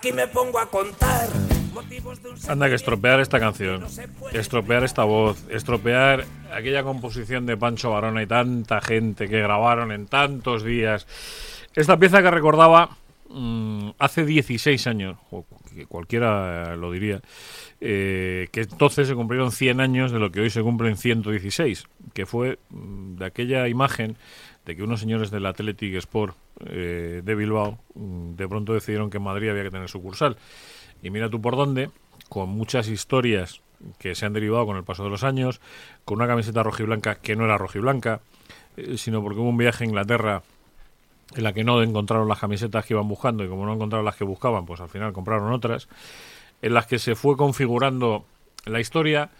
Aquí me pongo a contar. Anda que estropear esta canción, estropear esta voz, estropear aquella composición de Pancho Barona y tanta gente que grabaron en tantos días. Esta pieza que recordaba mm, hace 16 años, o que cualquiera lo diría, eh, que entonces se cumplieron 100 años de lo que hoy se cumplen 116, que fue mm, de aquella imagen de que unos señores del Athletic Sport eh, de Bilbao mm, de pronto decidieron que en Madrid había que tener sucursal. Y mira tú por dónde, con muchas historias que se han derivado con el paso de los años, con una camiseta rojiblanca que no era rojiblanca, eh, sino porque hubo un viaje a Inglaterra en la que no encontraron las camisetas que iban buscando y como no encontraron las que buscaban, pues al final compraron otras, en las que se fue configurando la historia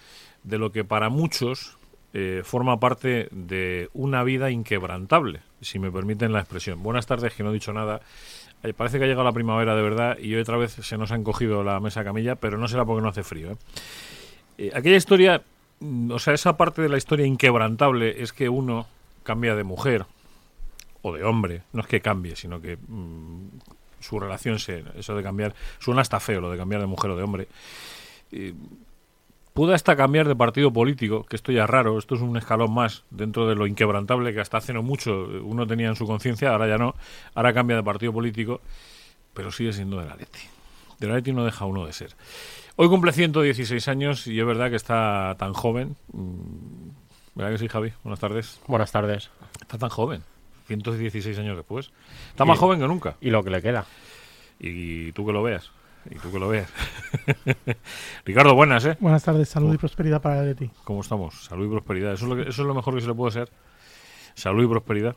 de lo que para muchos eh, forma parte de una vida inquebrantable, si me permiten la expresión. Buenas tardes, que no he dicho nada. Eh, parece que ha llegado la primavera de verdad y otra vez se nos ha encogido la mesa camilla, pero no será porque no hace frío. Eh, aquella historia, mm, o sea, esa parte de la historia inquebrantable es que uno cambia de mujer o de hombre, no es que cambie, sino que mm, su relación se, eso de cambiar, suena hasta feo lo de cambiar de mujer o de hombre. Eh, pueda hasta cambiar de partido político, que esto ya es raro, esto es un escalón más dentro de lo inquebrantable que hasta hace no mucho uno tenía en su conciencia, ahora ya no, ahora cambia de partido político, pero sigue siendo de la Leti. De la Leti no deja uno de ser. Hoy cumple 116 años y es verdad que está tan joven. Mm, ¿Verdad que sí, Javi? Buenas tardes. Buenas tardes. Está tan joven. 116 años después. Está más Y- joven que nunca. Y lo que le queda. Y tú que lo veas. Y tú que lo veas. Ricardo, buenas, ¿eh? Buenas tardes, salud y prosperidad para Leti. ¿Cómo estamos? Salud y prosperidad. Eso es lo, que- eso es lo mejor que se le puede ser. Salud y prosperidad.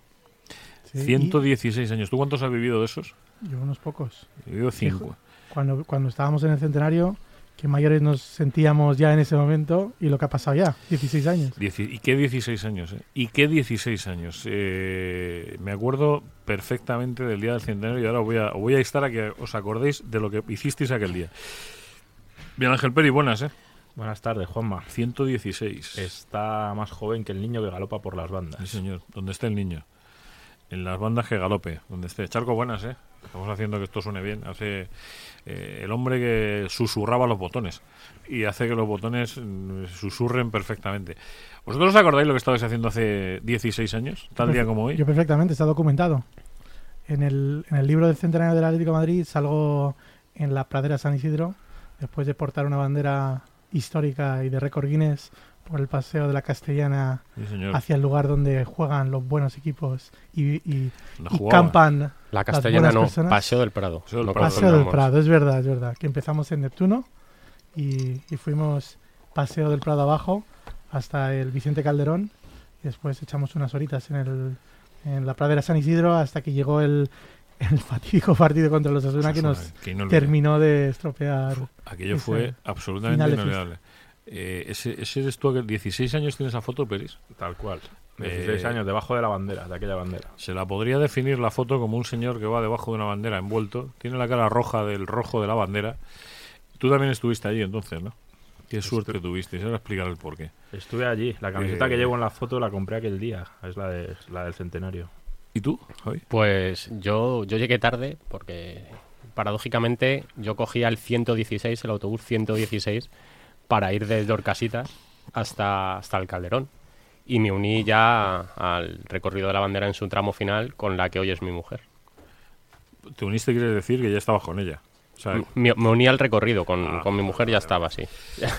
Sí, 116 años. ¿Tú cuántos has vivido de esos? Yo unos pocos. He vivido 5. Cuando, cuando estábamos en el centenario, que mayores nos sentíamos ya en ese momento y lo que ha pasado ya, 16 años. ¿Y qué 16 años? eh? ¿Y qué 16 años? Eh, me acuerdo perfectamente del día del centenario y ahora voy a, os voy a instar a que os acordéis de lo que hicisteis aquel día. Bien, Ángel Peri, buenas, ¿eh? Buenas tardes, Juanma. 116. Está más joven que el niño que galopa por las Sí, bandas. señor. ¿Dónde está el niño? En las bandas que galope, donde esté. Charco, buenas, ¿eh? Estamos haciendo que esto suene bien. Hace eh, el hombre que susurraba los botones y hace que los botones mm, susurren perfectamente. ¿Vosotros os acordáis lo que estabais haciendo hace 16 años? Tal día como hoy. Yo perfectamente, está documentado. En el, en el libro del centenario del Atlético de Madrid salgo en la pradera San Isidro, después de portar una bandera histórica y de récord Guinness por el paseo de la Castellana Sí, hacia el lugar donde juegan los buenos equipos y, y- No y jugaba. campan La castellana buenas no, personas. Paseo del Prado. Paseo del No Prado. Paseo del confundamos. Prado, es verdad, es verdad. Que empezamos en Neptuno y, y fuimos Paseo del Prado abajo hasta el Vicente Calderón y después echamos unas horitas en, el, en la pradera San Isidro hasta que llegó el, el fatídico partido contra los Asuna que nos que terminó de estropear. Aquello fue absolutamente inolvidable. Eh, ese, ese eres tú, aquel 16 años tienes esa foto, Peris. Tal cual. Eh, 16 años debajo de la bandera, de aquella bandera. Se la podría definir la foto como un señor que va debajo de una bandera envuelto, tiene la cara roja del rojo de la bandera. Tú también estuviste allí entonces, ¿no? Qué suerte tuviste, ahora explicar el porqué. Estuve allí. La camiseta Eh, que llevo en la foto la compré aquel día. Es la, de, la del centenario. ¿Y tú, Javi? Pues yo, yo llegué tarde porque paradójicamente yo cogía el 116, el autobús 116, para ir desde Orcasitas hasta, hasta el Calderón. Y me uní ya al recorrido de la bandera en su tramo final con la que hoy es mi mujer. Te uniste, quiere decir que ya estabas con ella. O sea, Me, me uní al recorrido, con, Ah, con mi mujer ya estaba así.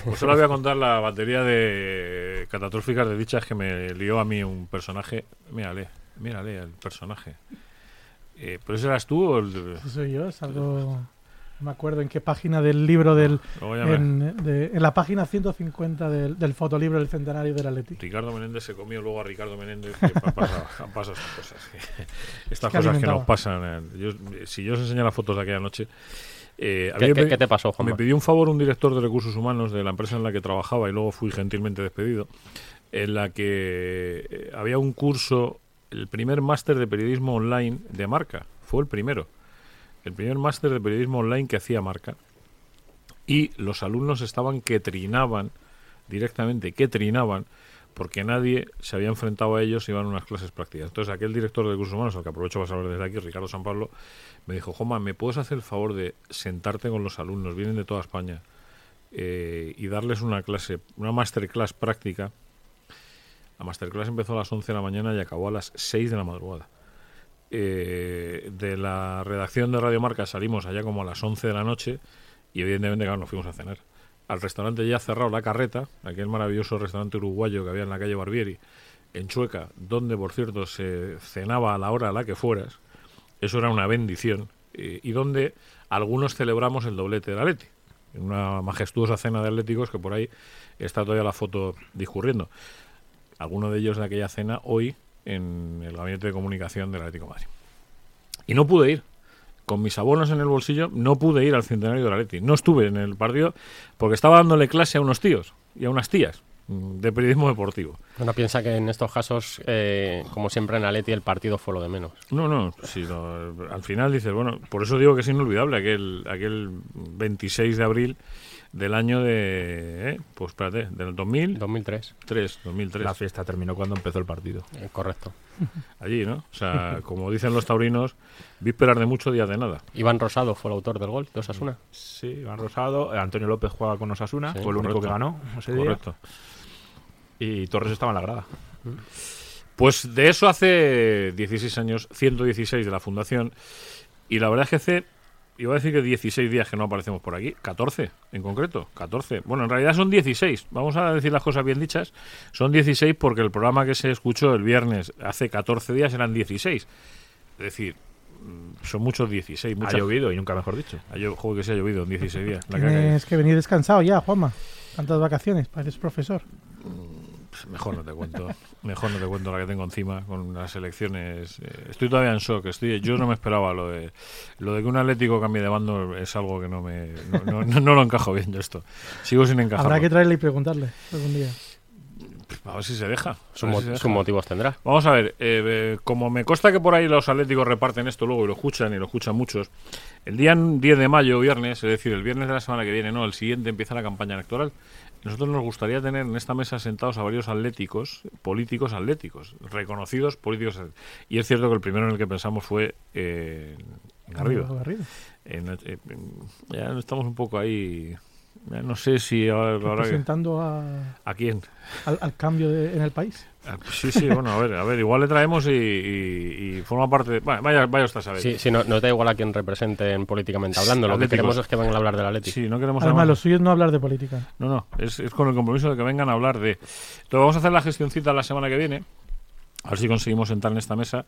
pues solo voy a contar la batería de catastróficas de dichas que me lió a mí un personaje. Mírale, mírale el personaje. Eh, ¿Pero ese eras tú o el.? Ese soy yo, salgo. No me acuerdo en qué página del libro del. Me- En, de- en la página 150 del, del fotolibro del centenario del Atlético. Ricardo Menéndez se comió luego a Ricardo Menéndez. que han, pasado, han pasado estas cosas. estas que cosas que nos pasan. eh, yo- si yo os enseño las fotos de aquella noche. eh, ¿Qué, qué- te pasó, Juanma? Me pidió un favor un director de recursos humanos de la empresa en la que trabajaba y luego fui gentilmente despedido, en la que eh, había un curso, el primer máster de periodismo online de marca, fue el primero, el primer máster de periodismo online que hacía marca. Y los alumnos estaban que trinaban, directamente que trinaban, porque nadie se había enfrentado a ellos y iban a unas clases prácticas. Entonces, aquel director de recursos humanos, al que aprovecho para saber desde aquí, Ricardo San Pablo, me dijo, Joma, ¿me puedes hacer el favor de sentarte con los alumnos, vienen de toda España, eh, y darles una clase, una masterclass práctica? La masterclass empezó a las 11 de la mañana y acabó a las 6 de la madrugada. Eh, de la redacción de Radio Marca salimos allá como a las 11 de la noche y evidentemente, claro, nos fuimos a cenar. Al restaurante ya cerrado La Carreta, aquel maravilloso restaurante uruguayo que había en la calle Barbieri, en Chueca, donde, por cierto, se cenaba a la hora a la que fueras. Eso era una bendición. eh, y donde algunos celebramos el doblete de Atleti. En una majestuosa cena de atléticos que por ahí está todavía la foto discurriendo. Alguno de ellos de aquella cena hoy en el gabinete de comunicación del Atlético de Madrid. Y no pude ir. Con mis abonos en el bolsillo, no pude ir al centenario del Atleti. No estuve en el partido porque estaba dándole clase a unos tíos y a unas tías de periodismo deportivo. Uno piensa que en estos casos, eh, como siempre en Aleti, el partido fue lo de menos. No, no, sí, no, al final dices, bueno, por eso digo que es inolvidable aquel, aquel 26 de abril del año de, eh, pues espérate, del 2003, 2003, 2003. La fiesta terminó cuando empezó el partido. eh, correcto. allí, ¿no? O sea, como dicen los taurinos, vísperas de mucho, días de nada. Iván Rosado fue el autor del gol de Osasuna. Sí, Iván Rosado. Antonio López jugaba con Osasuna. Sí, fue el único que ganó ese día. Correcto. Y Torres estaba en la grada. Pues de eso hace 16 años, 116 de la fundación, y la verdad es que hace, iba a decir que 16 días que no aparecemos por aquí, 14 en concreto, 14. Bueno, en realidad son 16, vamos a decir las cosas bien dichas, son 16 porque el programa que se escuchó el viernes hace 14 días eran 16. Es decir, mm, son muchos 16. Ha Muchas, llovido y nunca mejor dicho. Ha llo- juego que se ha llovido en 16 días. la ha. Tienes que venir descansado ya, Juanma. Tantas vacaciones, pareces profesor. Pues Mejor no te cuento, mejor no te cuento la que tengo encima con las elecciones. Eh, estoy todavía en shock. Estoy, yo no me esperaba lo de lo de que un Atlético cambie de bando es algo que no me no, no- lo encajo bien yo esto. Sigo sin encajarlo. Habrá que traerle y preguntarle algún día. A ver si se deja. Su a ver mo- si se deja. sus motivos tendrá. Vamos a ver, eh, eh, como me consta que por ahí los atléticos reparten esto luego y lo escuchan y lo escuchan muchos, el día 10 de mayo, viernes, es decir, el viernes de la semana que viene, no, el siguiente empieza la campaña electoral. Nosotros nos gustaría tener en esta mesa sentados a varios atléticos, políticos atléticos, reconocidos políticos. atléticos. Y es cierto que el primero en el que pensamos fue eh, Garrido. Garrido. En- eh, ya estamos un poco ahí. No sé si ahora, ahora que- Representando a- ¿A quién? al, al cambio de- en el país. Ah, Sí, sí, bueno, a ver, a ver, igual le traemos y, y- y forma parte de... Bueno, vaya, vaya usted a saber. Sí, sí, no, no da igual a quien representen políticamente hablando. Lo que queremos es que vengan a hablar del Atleti. Sí, no queremos Además, además- lo suyo es no hablar de política. No, no, es, es con el compromiso de que vengan a hablar de... Entonces vamos a hacer la gestioncita la semana que viene, a ver si conseguimos sentar en esta mesa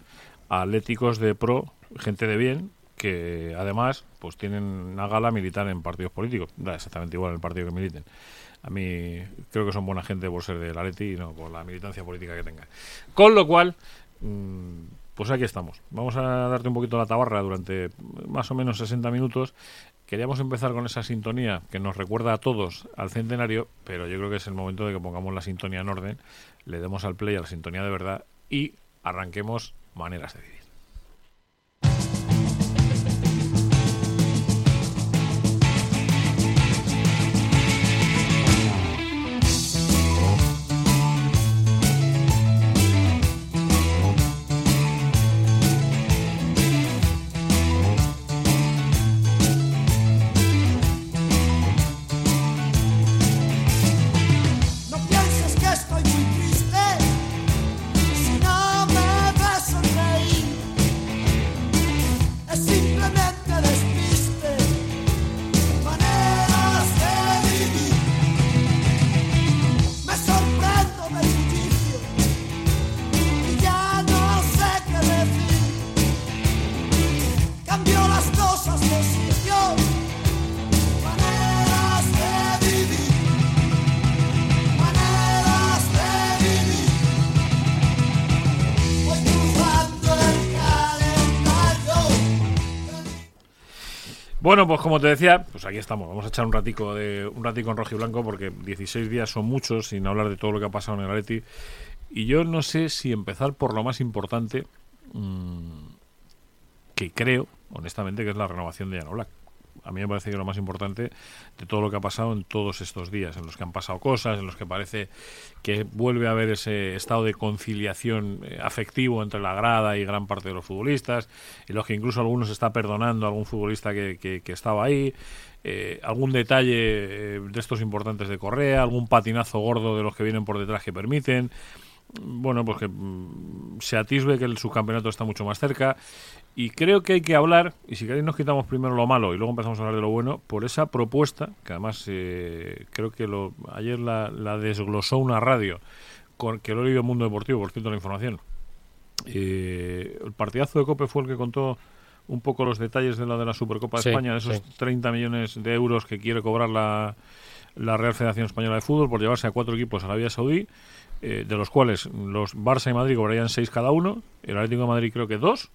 a atléticos de pro, gente de bien, que además pues tienen una gala militar en partidos políticos. Da exactamente igual el partido que militen. A mí creo que son buena gente por ser del Atleti y no por la militancia política que tengan. Con lo cual, mm, pues aquí estamos. Vamos a darte un poquito la tabarra durante más o menos 60 minutos. Queríamos empezar con esa sintonía que nos recuerda a todos al centenario, pero yo creo que es el momento de que pongamos la sintonía en orden, le demos al play a la sintonía de verdad y arranquemos maneras de vivir. Bueno, pues como te decía, pues aquí estamos. Vamos a echar un ratico de un ratico en rojo y blanco porque 16 días son muchos sin hablar de todo lo que ha pasado en el Atleti. Y yo no sé si empezar por lo más importante mm, que creo, honestamente, que es la renovación de Jan Oblak. A mí me parece que lo más importante de todo lo que ha pasado en todos estos días, en los que han pasado cosas, en los que parece que vuelve a haber ese estado de conciliación eh, afectivo entre la grada y gran parte de los futbolistas, en los que incluso algunos está perdonando a algún futbolista que, que- que estaba ahí, eh, algún detalle eh, de estos importantes de Correa, algún patinazo gordo de los que vienen por detrás que permiten. Bueno, pues que mm, se atisbe que el subcampeonato está mucho más cerca. Y creo que hay que hablar, y si queréis nos quitamos primero lo malo y luego empezamos a hablar de lo bueno, por esa propuesta, que además eh, creo que lo, ayer la, la desglosó una radio, con, que lo he leído en Mundo Deportivo, por cierto, la información. Eh, el partidazo de Cope fue el que contó un poco los detalles de la de la Supercopa de Sí, España, de esos sí. 30 millones de euros que quiere cobrar la, la Real Federación Española de Fútbol por llevarse a cuatro equipos a Arabia Saudí, eh, de los cuales los Barça y Madrid cobrarían seis cada uno, el Atlético de Madrid creo que dos,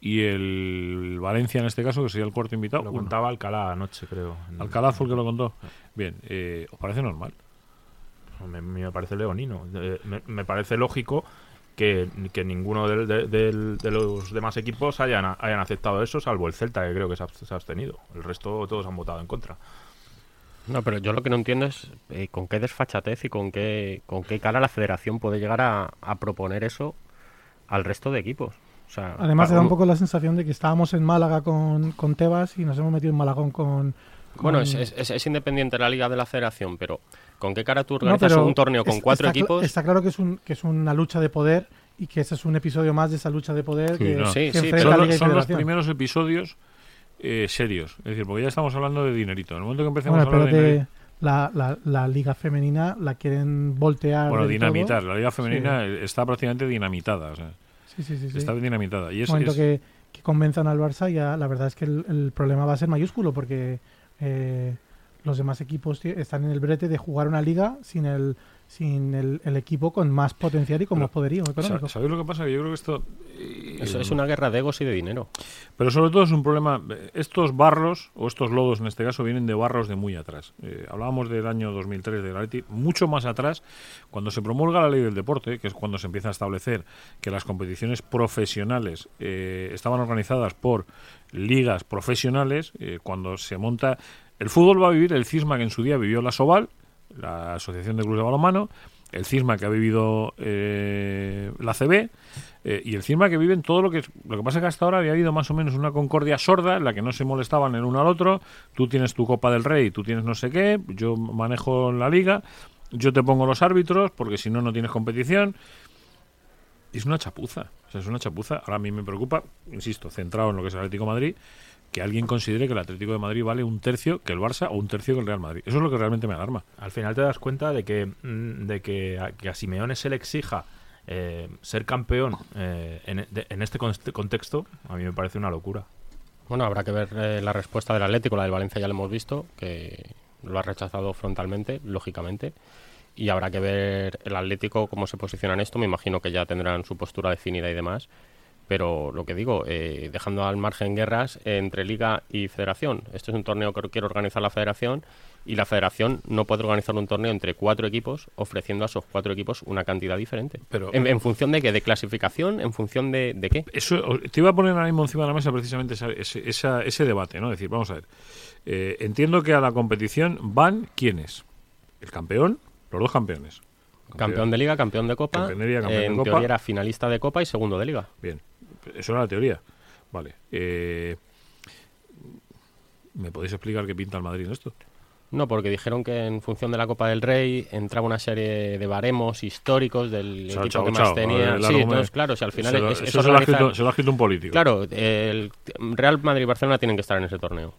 y el Valencia en este caso, que sería el cuarto invitado, Lo uno. contaba Alcalá anoche, creo. Alcalá fue el que lo contó. Bien, eh, ¿os parece normal? Me, me parece leonino. Eh, Me, me parece lógico que, que ninguno de, los demás equipos hayan, hayan aceptado eso, salvo el Celta, que creo que se ha, se ha abstenido. El resto todos han votado en contra. No, pero yo lo que no entiendo es eh, con qué desfachatez y con qué, con qué cara la federación puede llegar a, a proponer eso al resto de equipos. O sea, Además, te da un poco la sensación de que estábamos en Málaga con, con Tebas y nos hemos metido en Malagón con. Bueno, con- es, es- es- es independiente la liga de la federación, pero ¿con qué cara tú No, organizas pero un torneo con es- cuatro está equipos? Está claro que es, un, que es una lucha de poder y que ese es un episodio más de esa lucha de poder Sí, que, no. Sí, que sí, pero Son, Liga y son los primeros episodios eh, serios. Es decir, porque ya estamos hablando de dinerito. En el momento que empecemos Bueno, a hablar de dinerito, la, la, la liga femenina la quieren voltear. bueno, dinamitar. todo. La liga femenina está prácticamente dinamitada. O sea, Sí, sí, sí. está dinamitada. Y es, momento es- que, que convenzan al Barça, ya la verdad es que el, el problema va a ser mayúsculo porque eh, los demás equipos están en el brete de jugar una liga sin el sin el, el equipo con más potencial y con Pero, más poderío económico. Sa- ¿Sabéis lo que pasa? Que yo creo que esto... eh, Eso es una guerra de egos y de dinero. Pero sobre todo es un problema. eh, Estos barros, o estos lodos en este caso, vienen de barros de muy atrás. Eh, hablábamos del año 2003 del Atleti, mucho más atrás, cuando se promulga la ley del deporte, que es cuando se empieza a establecer que las competiciones profesionales eh, estaban organizadas por ligas profesionales, eh, cuando se monta. El fútbol va a vivir el cisma que en su día vivió la Soval, la Asociación de Clubes de Balonmano, el cisma que ha vivido eh, la CB eh, y el cisma que viven todo lo que lo que pasa es que hasta ahora había habido más o menos una concordia sorda en la que no se molestaban el uno al otro tú tienes tu Copa del Rey tú tienes no sé qué yo manejo la liga yo te pongo los árbitros porque si no no tienes competición. Es una chapuza es una chapuza. Ahora a mí me preocupa insisto centrado en lo que es el Atlético Madrid que alguien considere que el Atlético de Madrid vale un tercio que el Barça o un tercio que el Real Madrid eso es lo que realmente me alarma Al final te das cuenta de que, mm, de que, a, que a Simeone se le exija eh, ser campeón eh, en, de- en este contexto, a mí me parece una locura. Bueno, habrá que ver eh, la respuesta del Atlético, la del Valencia ya lo hemos visto, que lo ha rechazado frontalmente, lógicamente. Y habrá que ver el Atlético cómo se posiciona en esto. Me imagino que ya tendrán su postura definida y demás. Pero lo que digo, eh, dejando al margen guerras entre Liga y Federación. Este es un torneo que quiere organizar la Federación y la Federación no puede organizar un torneo entre cuatro equipos ofreciendo a esos cuatro equipos una cantidad diferente. Pero- ¿En, en función de qué? ¿De clasificación? ¿En función de, de qué? Eso, te iba a poner ahora mismo encima de la mesa precisamente esa- ese, esa- ese debate, ¿no? Es decir, vamos a ver. Eh, entiendo que a la competición van quiénes? El campeón, los dos campeones. Campeón de liga, campeón de copa. Campeón de liga, campeón de en copa. teoría era finalista de copa y segundo de liga. Bien, eso era la teoría. Vale. Eh, ¿Me podéis explicar qué pinta el Madrid en esto? No, porque dijeron que en función de la Copa del Rey entraba una serie de baremos históricos del equipo que más tenía. Sí, entonces, claro, si al final se lo, es, es eso se lo, ha escrito, se lo ha escrito un político. Claro, el Real Madrid y Barcelona tienen que estar en ese torneo.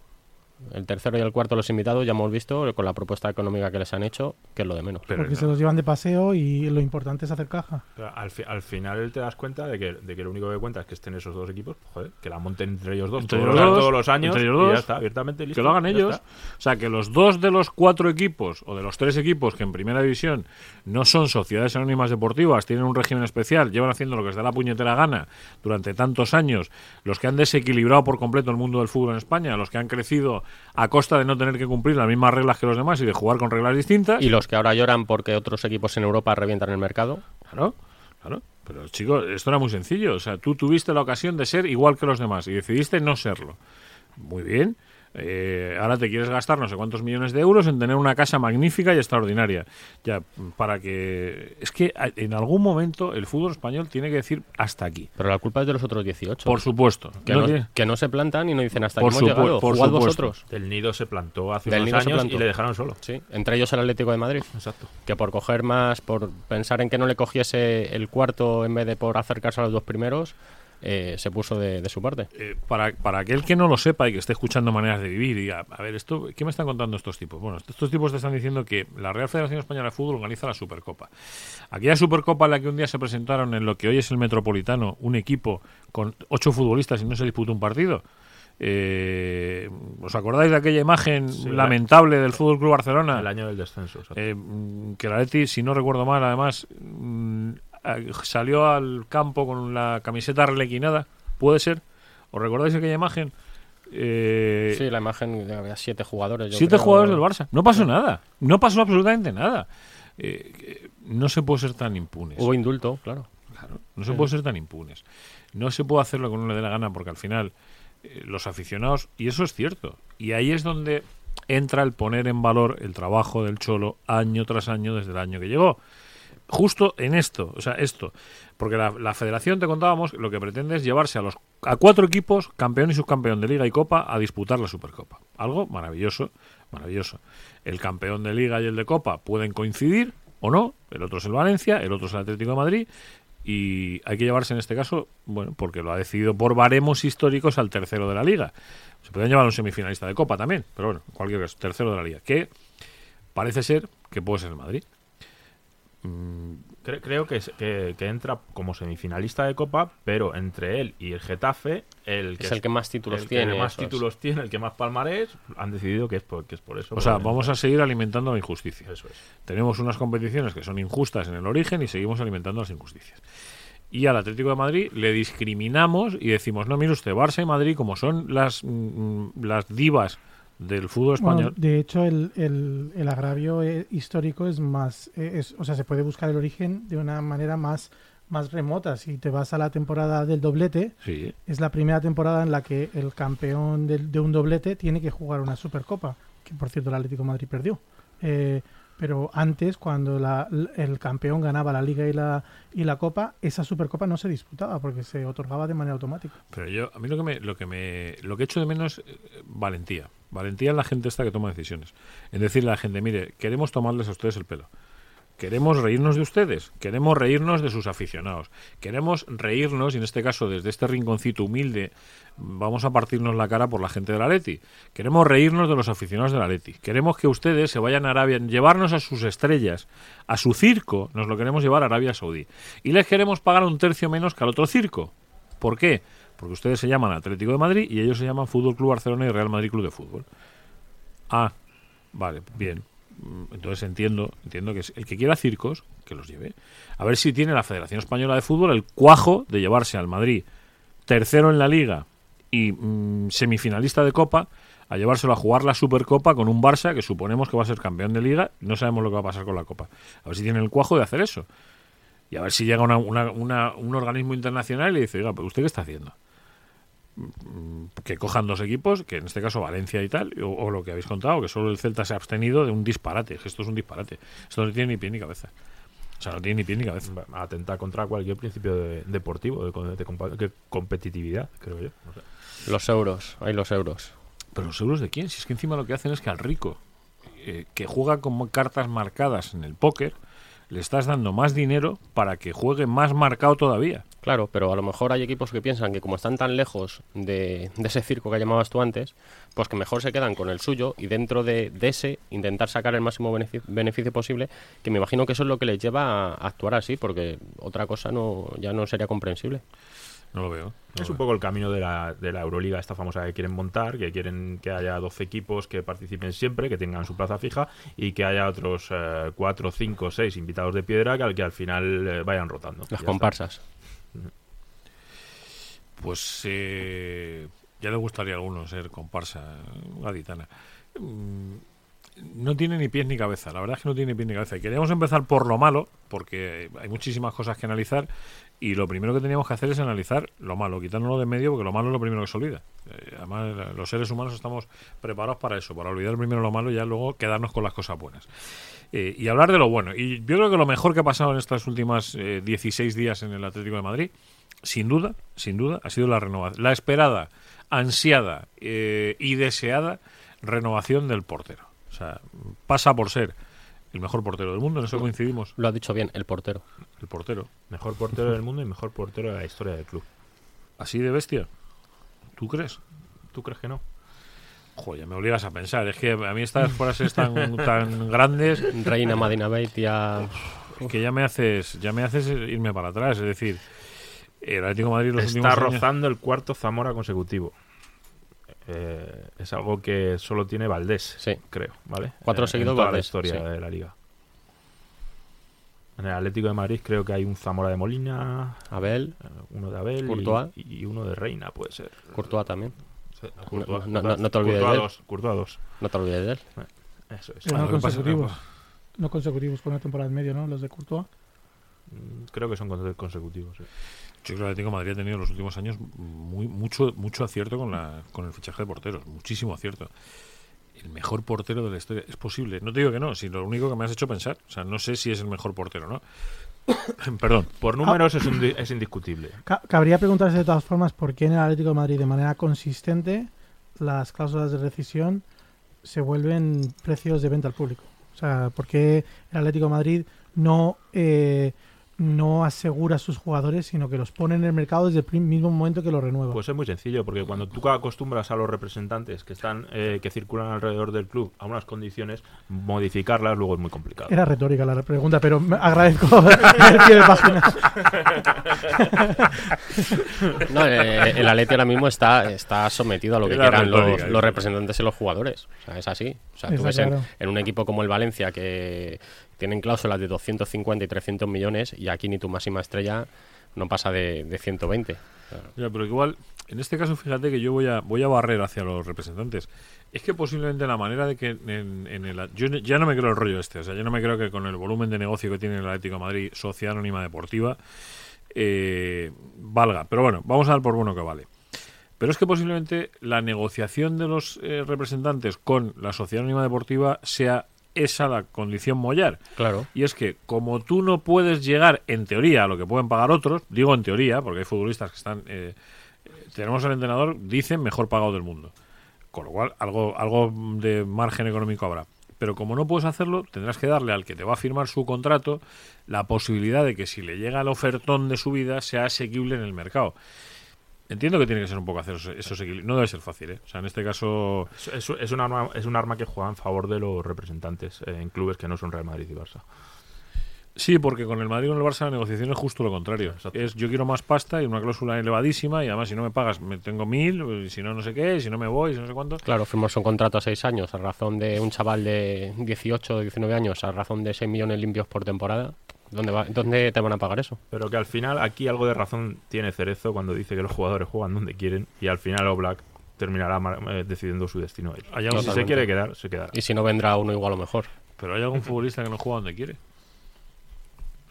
El tercero y el cuarto, los invitados, ya hemos visto con la propuesta económica que les han hecho, que es lo de menos. Pero porque no. se los llevan de paseo y lo importante es hacer caja. Al, fi- al final te das cuenta de que, de que lo único que cuenta es que estén esos dos equipos, pues, joder, que la monten entre ellos dos, Entre todos, ellos los- dos, todos los años entre ellos y ya dos, está, abiertamente listo. que lo hagan ellos. está. O sea, que los dos de los cuatro equipos o de los tres equipos que en primera división no son sociedades anónimas deportivas, tienen un régimen especial, llevan haciendo lo que les da la puñetera gana durante tantos años, los que han desequilibrado por completo el mundo del fútbol en España, los que han crecido a costa de no tener que cumplir las mismas reglas que los demás y de jugar con reglas distintas. Y los que ahora lloran porque otros equipos en Europa revientan el mercado. Claro, claro. Pero chicos, esto era muy sencillo. O sea, tú tuviste la ocasión de ser igual que los demás y decidiste no serlo. Muy bien. Eh, ahora te quieres gastar no sé cuántos millones de euros en tener una casa magnífica y extraordinaria. Ya, para que... Es que en algún momento el fútbol español tiene que decir hasta aquí. Pero la culpa es de los otros 18. Por supuesto. que, No no, tiene- que no se plantan y no dicen hasta Por aquí hemos llegado. por Jugad supuesto. vosotros. El nido se plantó hace Del unos años plantó. y le dejaron solo. Sí, entre ellos el Atlético de Madrid. Exacto. Que por coger más, por pensar en que no le cogiese el cuarto en vez de por acercarse a los dos primeros, eh, se puso de, de su parte. eh, para, para aquel que no lo sepa y que esté escuchando maneras de vivir y diga, a ver, esto, ¿qué me están contando estos tipos? Bueno, estos tipos te están diciendo que la Real Federación Española de Fútbol organiza la Supercopa. Aquella Supercopa en la que un día se presentaron en lo que hoy es el Metropolitano un equipo con ocho futbolistas y no se disputó un partido. Eh, ¿Os acordáis de aquella imagen Sí, lamentable del Fútbol Club Barcelona? El año del descenso. Eh, mm, que la Leti, si no recuerdo mal, además mm, salió al campo con la camiseta arlequinada. ¿Puede ser? ¿Os recordáis aquella imagen? Eh, Sí, la imagen de siete jugadores. yo siete creo. jugadores del Barça. No pasó nada. No pasó absolutamente nada. Eh, eh, no se puede ser tan impunes. Hubo indulto, claro. Claro, no se puede ser tan impunes. No se puede hacer lo que uno le dé la gana porque al final eh, los aficionados, y eso es cierto, y ahí es donde entra el poner en valor el trabajo del Cholo año tras año desde el año que llegó. Justo en esto, o sea, esto, porque la, federación, te contábamos, lo que pretende es llevarse a los a cuatro equipos, campeón y subcampeón de Liga y Copa, a disputar la Supercopa. Algo maravilloso, maravilloso. El campeón de Liga y el de Copa pueden coincidir o no, el otro es el Valencia, el otro es el Atlético de Madrid, y hay que llevarse en este caso, bueno, porque lo ha decidido por baremos históricos al tercero de la liga. Se pueden llevar a un semifinalista de Copa también, pero bueno, en cualquier caso, tercero de la liga, que parece ser que puede ser el Madrid. Mm, Cre- creo que, es- que, que entra como semifinalista de Copa, pero entre él y el Getafe, el que Es el que más títulos el tiene. que más eso es. títulos tiene, el que más palmarés, han decidido que es por, que es por eso. o sea, vamos a seguir alimentando la injusticia. Eso es. Tenemos unas competiciones que son injustas en el origen y seguimos alimentando las injusticias. Y al Atlético de Madrid le discriminamos y decimos, no, mire usted, Barça y Madrid, como son las, mm, las divas del fútbol Bueno, español, de hecho, el, el- el agravio eh, histórico es más, eh, es- o sea, se puede buscar el origen de una manera más, más remota. Si te vas a la temporada del doblete, sí, es la primera temporada en la que el campeón del- de, un doblete tiene que jugar una Supercopa, que por cierto el Atlético de Madrid perdió. Eh, pero antes, cuando la- el campeón ganaba la Liga y la, y la Copa, esa Supercopa no se disputaba porque se otorgaba de manera automática. Pero yo, a mí lo que me, lo que me, lo que echo de menos eh, valentía. Valentía en la gente esta que toma decisiones. En decirle a la gente, mire, queremos tomarles a ustedes el pelo. Queremos reírnos de ustedes, queremos reírnos de sus aficionados, queremos reírnos, y en este caso desde este rinconcito humilde, vamos a partirnos la cara por la gente de la Leti. Queremos reírnos de los aficionados de la Leti. Queremos que ustedes se vayan a Arabia, llevarnos a sus estrellas, a su circo, nos lo queremos llevar a Arabia Saudí. Y les queremos pagar un tercio menos que al otro circo. ¿Por qué? Porque ustedes se llaman Atlético de Madrid y ellos se llaman Fútbol Club Barcelona y Real Madrid Club de Fútbol. Ah, vale, bien. Mm, Entonces entiendo, entiendo que el que quiera circos, que los lleve. A ver si tiene la Federación Española de Fútbol el cuajo de llevarse al Madrid tercero en la liga y mm, semifinalista de Copa a llevárselo a jugar la Supercopa con un Barça que suponemos que va a ser campeón de liga no sabemos lo que va a pasar con la Copa. A ver si tiene el cuajo de hacer eso. Y a ver si llega una- una- una- un organismo internacional y le dice, oiga, ¿pero usted qué está haciendo? Que cojan dos equipos, que en este caso Valencia y tal, o, o lo que habéis contado, que solo el Celta se ha abstenido de un disparate. que Esto es un disparate. Esto no tiene ni pie ni cabeza. O sea, no tiene ni pie ni cabeza. Atenta contra cualquier principio de- deportivo, de, de compa- de competitividad, creo yo. No sé. Los euros, hay los euros. ¿Pero los euros de quién? Si es que encima lo que hacen es que al rico, eh, que juega con cartas marcadas en el póker, le estás dando más dinero para que juegue más marcado todavía. Claro, pero a lo mejor hay equipos que piensan que como están tan lejos de, ese circo que llamabas tú antes, pues que mejor se quedan con el suyo y dentro de, ese intentar sacar el máximo beneficio, beneficio posible, que me imagino que eso es lo que les lleva a actuar así, porque otra cosa no ya no sería comprensible. No lo veo. no Es un poco el camino de la, de la Euroliga, esta famosa que quieren montar, que quieren que haya 12 equipos que participen siempre, que tengan su plaza fija y que haya otros 4, 5, 6 invitados de piedra que al que al final eh, vayan rotando. Las está. comparsas. Pues eh, ya le gustaría a alguno ser comparsa gaditana. Mm, no tiene ni pies ni cabeza. La verdad es que no tiene ni pies ni cabeza. Y queríamos empezar por lo malo, porque hay muchísimas cosas que analizar. Y lo primero que teníamos que hacer es analizar lo malo, quitárnoslo de medio, porque lo malo es lo primero que se olvida. Eh, además, los seres humanos estamos preparados para eso, para olvidar primero lo malo y ya luego quedarnos con las cosas buenas. Eh, y hablar de lo bueno. Y yo creo que lo mejor que ha pasado en estas últimas eh, 16 días en el Atlético de Madrid, sin duda, sin duda, ha sido la renovación, la esperada, ansiada eh, y deseada renovación del portero. O sea, pasa por ser el mejor portero del mundo, en eso coincidimos. Lo ha dicho bien, el portero. El portero. Mejor portero del mundo y mejor portero de la historia del club. Así de bestia. ¿Tú crees? ¿Tú crees que no? Joder, me obligas a pensar. Es que a mí estas frases tan, tan grandes Reina Madina Beitia. que ya me haces ya me haces irme para atrás. Es decir, el Atlético de Madrid los Está últimos años- rozando el cuarto Zamora consecutivo. Eh, es algo que solo tiene Valdés, Sí. creo, ¿vale? Cuatro Eh, seguidos en toda Valdés, la historia sí. de la liga. En el Atlético de Madrid creo que hay un Zamora de Molina, Abel, eh, uno de Abel y- Courtois. y, uno de Reina, puede ser. Courtois también. Sí, No- Courtois, no- no- Courtois, no te olvides Courtois de él. dos, Courtois dos. No te olvides de él. Eso es. No lo que pasa- consecutivos. No consecutivos con una temporada en medio, ¿no? Los de Courtois. Mm, Creo que son conse- consecutivos. sí. Yo creo que el Atlético de Madrid ha tenido en los últimos años muy, mucho, mucho acierto con, la, con el fichaje de porteros. Muchísimo acierto. El mejor portero de la historia. Es posible. No te digo que no, sino lo único que me has hecho pensar. O sea, no sé si es el mejor portero, ¿no? Perdón. Por números es, un es indiscutible. Ca- cabría preguntarse de todas formas por qué en el Atlético de Madrid de manera consistente las cláusulas de rescisión se vuelven precios de venta al público. O sea, por qué el Atlético de Madrid no, eh, no asegura a sus jugadores, sino que los pone en el mercado desde el mismo momento que los renueva. Pues es muy sencillo, porque cuando tú acostumbras a los representantes que están eh, que circulan alrededor del club a unas condiciones, modificarlas luego es muy complicado. Era retórica la pregunta, pero me agradezco el pie de página. No, eh, el Atleti ahora mismo está, está sometido a lo que Era quieran los, retórica, los eso. representantes y los jugadores. O sea, es así. O sea, tú ves en un equipo como el Valencia que tienen cláusulas de 250 y 300 millones y aquí ni tu máxima estrella no pasa de, de 120. O sea, Ya, pero igual, en este caso, fíjate que yo voy a, voy a barrer hacia los representantes. Es que posiblemente la manera de que. Yo ya no me creo el rollo este. O sea, yo no me creo que con el volumen de negocio que tiene el Atlético Madrid, Sociedad Anónima Deportiva, eh, valga. Pero bueno, vamos a dar por bueno que vale. Pero es que posiblemente la negociación de los eh, representantes con la Sociedad Anónima Deportiva sea esa la condición mollar. claro. Y es que como tú no puedes llegar, en teoría, a lo que pueden pagar otros, digo en teoría, porque hay futbolistas que están... eh, tenemos al entrenador, dicen, mejor pagado del mundo. Con lo cual, algo, algo de margen económico habrá. Pero como no puedes hacerlo, tendrás que darle al que te va a firmar su contrato la posibilidad de que si le llega el ofertón de su vida sea asequible en el mercado. Entiendo que tiene que ser un poco hacer esos, esos equilibrios. No debe ser fácil, ¿eh? O sea, en este caso... Es, es- es un arma, es un arma que juega en favor de los representantes eh, en clubes que no son Real Madrid y Barça. Sí, porque con el Madrid y con el Barça la negociación es justo lo contrario. Exacto. Es yo quiero más pasta y una cláusula elevadísima y además si no me pagas me tengo mil, y si no no sé qué, y si no me voy, y si no sé cuánto. Claro, firmamos un contrato a seis años a razón de un chaval de 18 o 19 años a razón de 6 millones limpios por temporada. ¿Dónde, va, ¿Dónde te van a pagar eso? Pero que al final aquí algo de razón tiene Cerezo cuando dice que los jugadores juegan donde quieren y al final Oblak terminará eh, decidiendo su destino él. Si se quiere quedar, se quedará. Y si no vendrá uno igual o mejor. Pero hay algún futbolista que no juega donde quiere.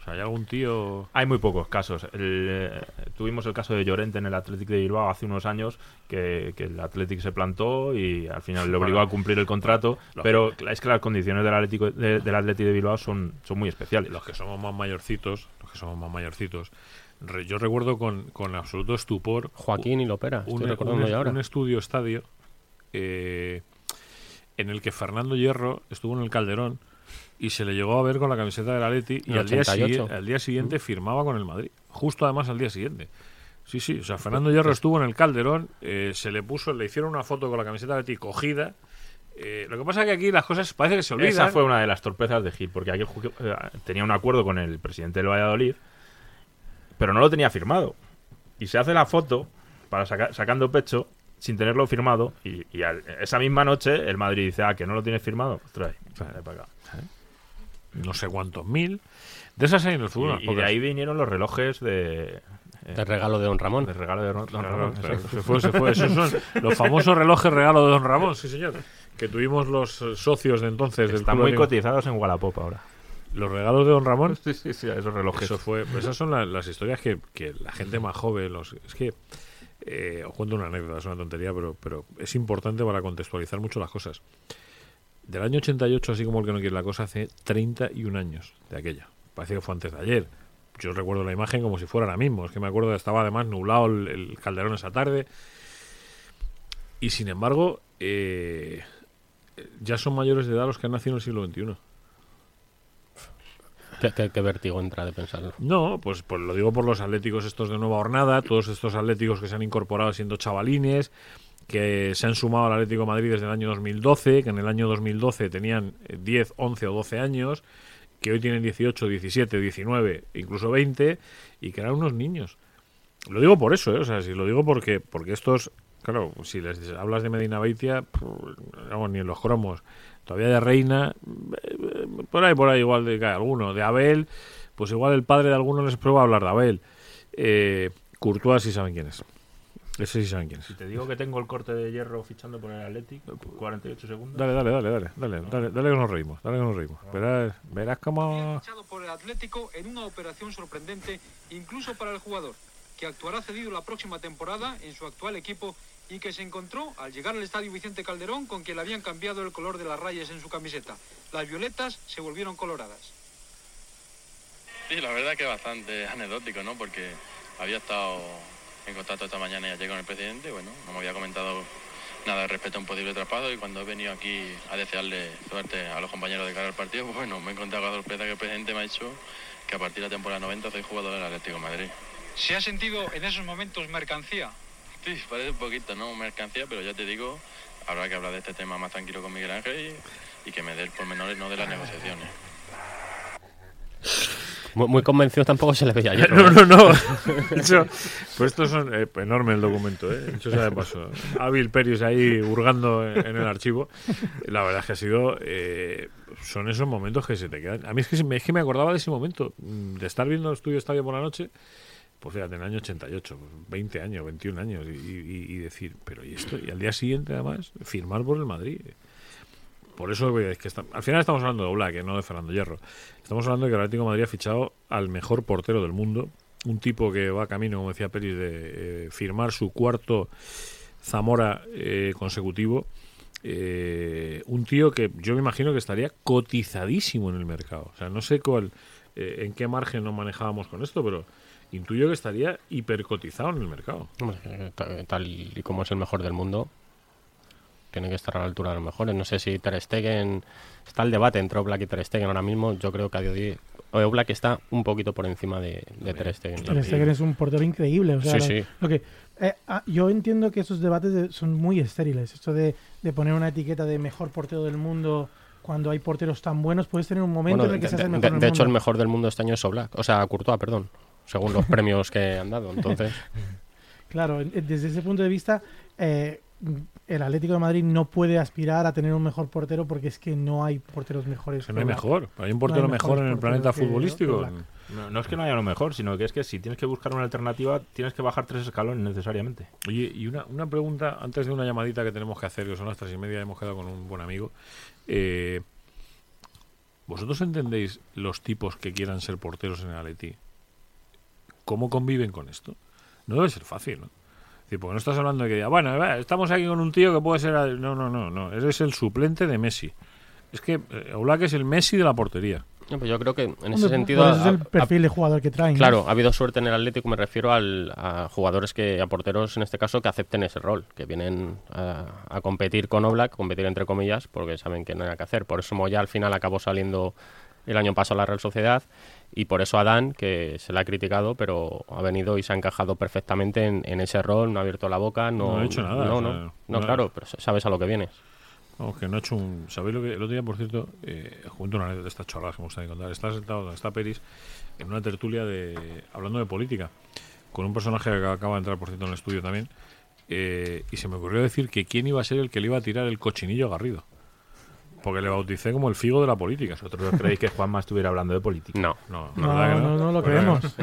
O sea, hay algún tío... Hay muy pocos casos. El, eh, tuvimos el caso de Llorente en el Athletic de Bilbao hace unos años que, que el Athletic se plantó y al final le obligó Bueno, a cumplir el contrato. Pero es que las condiciones del Atlético de, del Athletic de Bilbao son, son muy especiales. Los que somos más mayorcitos, los que somos más mayorcitos. yo recuerdo con, con absoluto estupor Joaquín y Lopera, estoy un, recordando un- ya ahora. un estudio estadio eh, en el que Fernando Hierro estuvo en el Calderón y se le llegó a ver con la camiseta del Atleti y al día, 88. sigui- al día siguiente firmaba con el Madrid. Justo además al día siguiente. Sí, sí, o sea, Fernando Hierro estuvo en el Calderón, eh, se le puso, le hicieron una foto con la camiseta del Atleti cogida. Eh, lo que pasa es que aquí las cosas parece que se olvidan. Esa fue una de las torpezas de Gil, porque aquí eh, tenía un acuerdo con el presidente del Valladolid, pero no lo tenía firmado. Y se hace la foto para saca- sacando pecho sin tenerlo firmado y, y al- esa misma noche el Madrid dice, ah, que no lo tienes firmado, pues trae, trae para acá. No sé cuántos mil. De esas hay en el fútbol. Y, de ahí vinieron los relojes de eh, De regalo de Don Ramón. de regalo de Don Don Ramón. Claro, se fue, se fue. Esos son los famosos relojes regalo de Don Ramón, sí señor. Que tuvimos los eh, socios de entonces del Están muy cotizados en Wallapop ahora. Los regalos de Don Ramón. Sí, sí, sí, esos relojes. Eso fue, esas son la- las historias que, que la gente más joven, los, es que eh, os cuento una anécdota, es una tontería, pero, pero es importante para contextualizar mucho las cosas. Del año 88, así como el que no quiere la cosa, hace 31 años de aquella. Parece que fue antes de ayer. Yo recuerdo la imagen como si fuera ahora mismo. Es que me acuerdo, estaba además nublado el, el calderón esa tarde. Y sin embargo, eh, ya son mayores de edad los que han nacido en el siglo XXI. Qué, qué- qué vértigo entra de pensarlo. No, pues, pues lo digo por los atléticos estos de nueva hornada, todos estos atléticos que se han incorporado siendo chavalines, que se han sumado al Atlético Madrid desde el año 2012, que en el año 2012 tenían eh, 10, 11 o 12 años, que hoy tienen 18, 17, 19, incluso 20, y que eran unos niños. Lo digo por eso, ¿eh? o sea, si lo digo porque, porque estos, claro, si les hablas de Medina pff, vamos, ni en los cromos, todavía de Reina, eh, por ahí, por ahí igual de cae alguno, de Abel, pues igual el padre de alguno les prueba hablar de Abel. Eh, Courtois sí saben quién es. Ese sí saben quién es. Si te digo que tengo el corte de hierro fichando por el Atlético, 48 segundos. Dale, dale, dale, dale, dale, dale, dale que nos reímos, dale que nos reímos. Verás, verás cómo... fichado por el Atlético en una operación sorprendente incluso para el jugador, que actuará cedido la próxima temporada en su actual equipo y que se encontró al llegar al estadio Vicente Calderón con quien le habían cambiado el color de las rayas en su camiseta. Las violetas se volvieron coloradas. Sí, la verdad que bastante anecdótico, ¿no? Porque había estado en contacto esta mañana y ayer con el presidente, bueno, no me había comentado nada respecto a un posible traspaso y cuando he venido aquí a desearle suerte a los compañeros de cara al partido, pues bueno, me he encontrado con la sorpresa que el presidente me ha dicho que a partir de la temporada 90 soy jugador del Atlético de Madrid. ¿Se ha sentido en esos momentos mercancía? Sí, parece un poquito, ¿no? Mercancía, pero ya te digo, habrá que hablar de este tema más tranquilo con Miguel Ángel y, y que me dé el pormenores no de las negociaciones. Muy, muy convencido tampoco se le veía ayer. No, no, no. Eso- pues estos son eh, enorme el documento, ¿eh? Dicho sea de paso. Hábil Peris ahí hurgando en, en el archivo. La verdad es que ha sido. eh, son esos momentos que se te quedan. A mí es que, es que me acordaba de ese momento, mm, de estar viendo Estudio Estadio por la noche. Pues fíjate, en el año 88, pues, 20 años, 21 años, y, y- y decir, pero ¿y esto? Y al día siguiente, además, firmar por el Madrid. Por eso es que está- al final estamos hablando de Oblak, no de Fernando Hierro. Estamos hablando de que el Atlético de Madrid ha fichado al mejor portero del mundo, un tipo que va camino, como decía Peris, de eh, firmar su cuarto Zamora eh, consecutivo. Eh, un tío que yo me imagino que estaría cotizadísimo en el mercado. O sea, no sé cuál, eh, en qué margen nos manejábamos con esto, pero intuyo que estaría hipercotizado en el mercado. Eh, Tal y como es el mejor del mundo, tiene que estar a la altura de los mejores. No sé si Ter Stegen... Está el debate entre Oblak y Ter Stegen ahora mismo. Yo creo que a día de hoy Oblak está un poquito por encima de, de Ter Stegen. Ter Stegen es un portero increíble. O sea, Sí, lo- sí. lo que, eh, ah, yo entiendo que esos debates de- son muy estériles. Esto de, de poner una etiqueta de mejor portero del mundo cuando hay porteros tan buenos, puedes tener un momento Bueno, en el que de, seas el de- mejor de- del de hecho, el mejor del mundo este año es Oblak. O sea, Courtois, perdón. Según los premios que han dado. Entonces, Claro, desde ese punto de vista, eh, el Atlético de Madrid no puede aspirar a tener un mejor portero porque es que no hay porteros mejores. Que no hay mejor. Hay un portero No hay mejor en el planeta futbolístico. No, no es que no haya lo mejor, sino que es que si tienes que buscar una alternativa, tienes que bajar tres escalones necesariamente. Oye, y una, una pregunta antes de una llamadita que tenemos que hacer, que son las tres y media, hemos quedado con un buen amigo. Eh, ¿Vosotros entendéis los tipos que quieran ser porteros en el Atleti? ¿Cómo conviven con esto? No debe ser fácil, ¿no? Porque no estás hablando de que diga, bueno, va, estamos aquí con un tío que puede ser... No, no, no, no. Eres el suplente de Messi. Es que eh, Oblak es el Messi de la portería. no, pues yo creo que en ese Hombre, sentido... por eso es el ha- perfil de jugador que traen. ¿no? Claro, ha habido suerte en el Atlético, me refiero al- a jugadores que, a porteros en este caso, que acepten ese rol, que vienen a, a competir con Oblak, competir entre comillas, porque saben que no hay nada que hacer. Por eso Moya al final acabó saliendo el año pasado a la Real Sociedad y por eso Adán, que se le ha criticado, pero ha venido y se ha encajado perfectamente en, en ese rol, no ha abierto la boca, no, No ha hecho nada, No, o no, sea, no, no- claro, pero sabes a lo que vienes. Vamos, que no ha hecho un... ¿Sabéis lo que...? El otro día, por cierto, eh, junto a una de estas chorradas que me gusta contar, está sentado donde está Peris en una tertulia de... hablando de política, con un personaje que acaba de entrar, por cierto, en el estudio también, eh, y se me ocurrió decir que quién iba a ser el que le iba a tirar el cochinillo a Garrido. Porque le bauticé como el figo de la política. ¿Vosotros creéis que Juanma estuviera hablando de política? No. No, No, ¿verdad que no, no lo Bueno, creemos.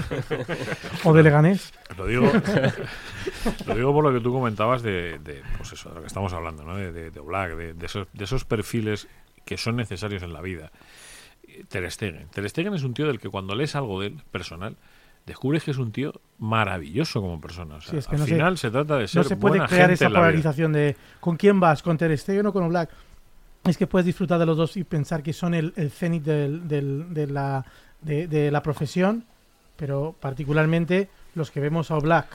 o de Leganés. Lo digo, lo digo por lo que tú comentabas de, de, pues eso, de lo que estamos hablando, ¿no? de, de, de de, de esos, de esos perfiles que son necesarios en la vida. Ter Stegen. Ter Stegen es un tío del que cuando lees algo de él, personal, descubres que es un tío maravilloso como persona. O sea, Sí, es que al no final se trata de ser No se puede buena crear gente esa en la vida. polarización de ¿con quién vas? ¿Con Ter Stegen o con Oblak? Es que puedes disfrutar de los dos y pensar que son el, el cenit del- del- de, la, de, de la profesión, pero particularmente los que vemos a Oblak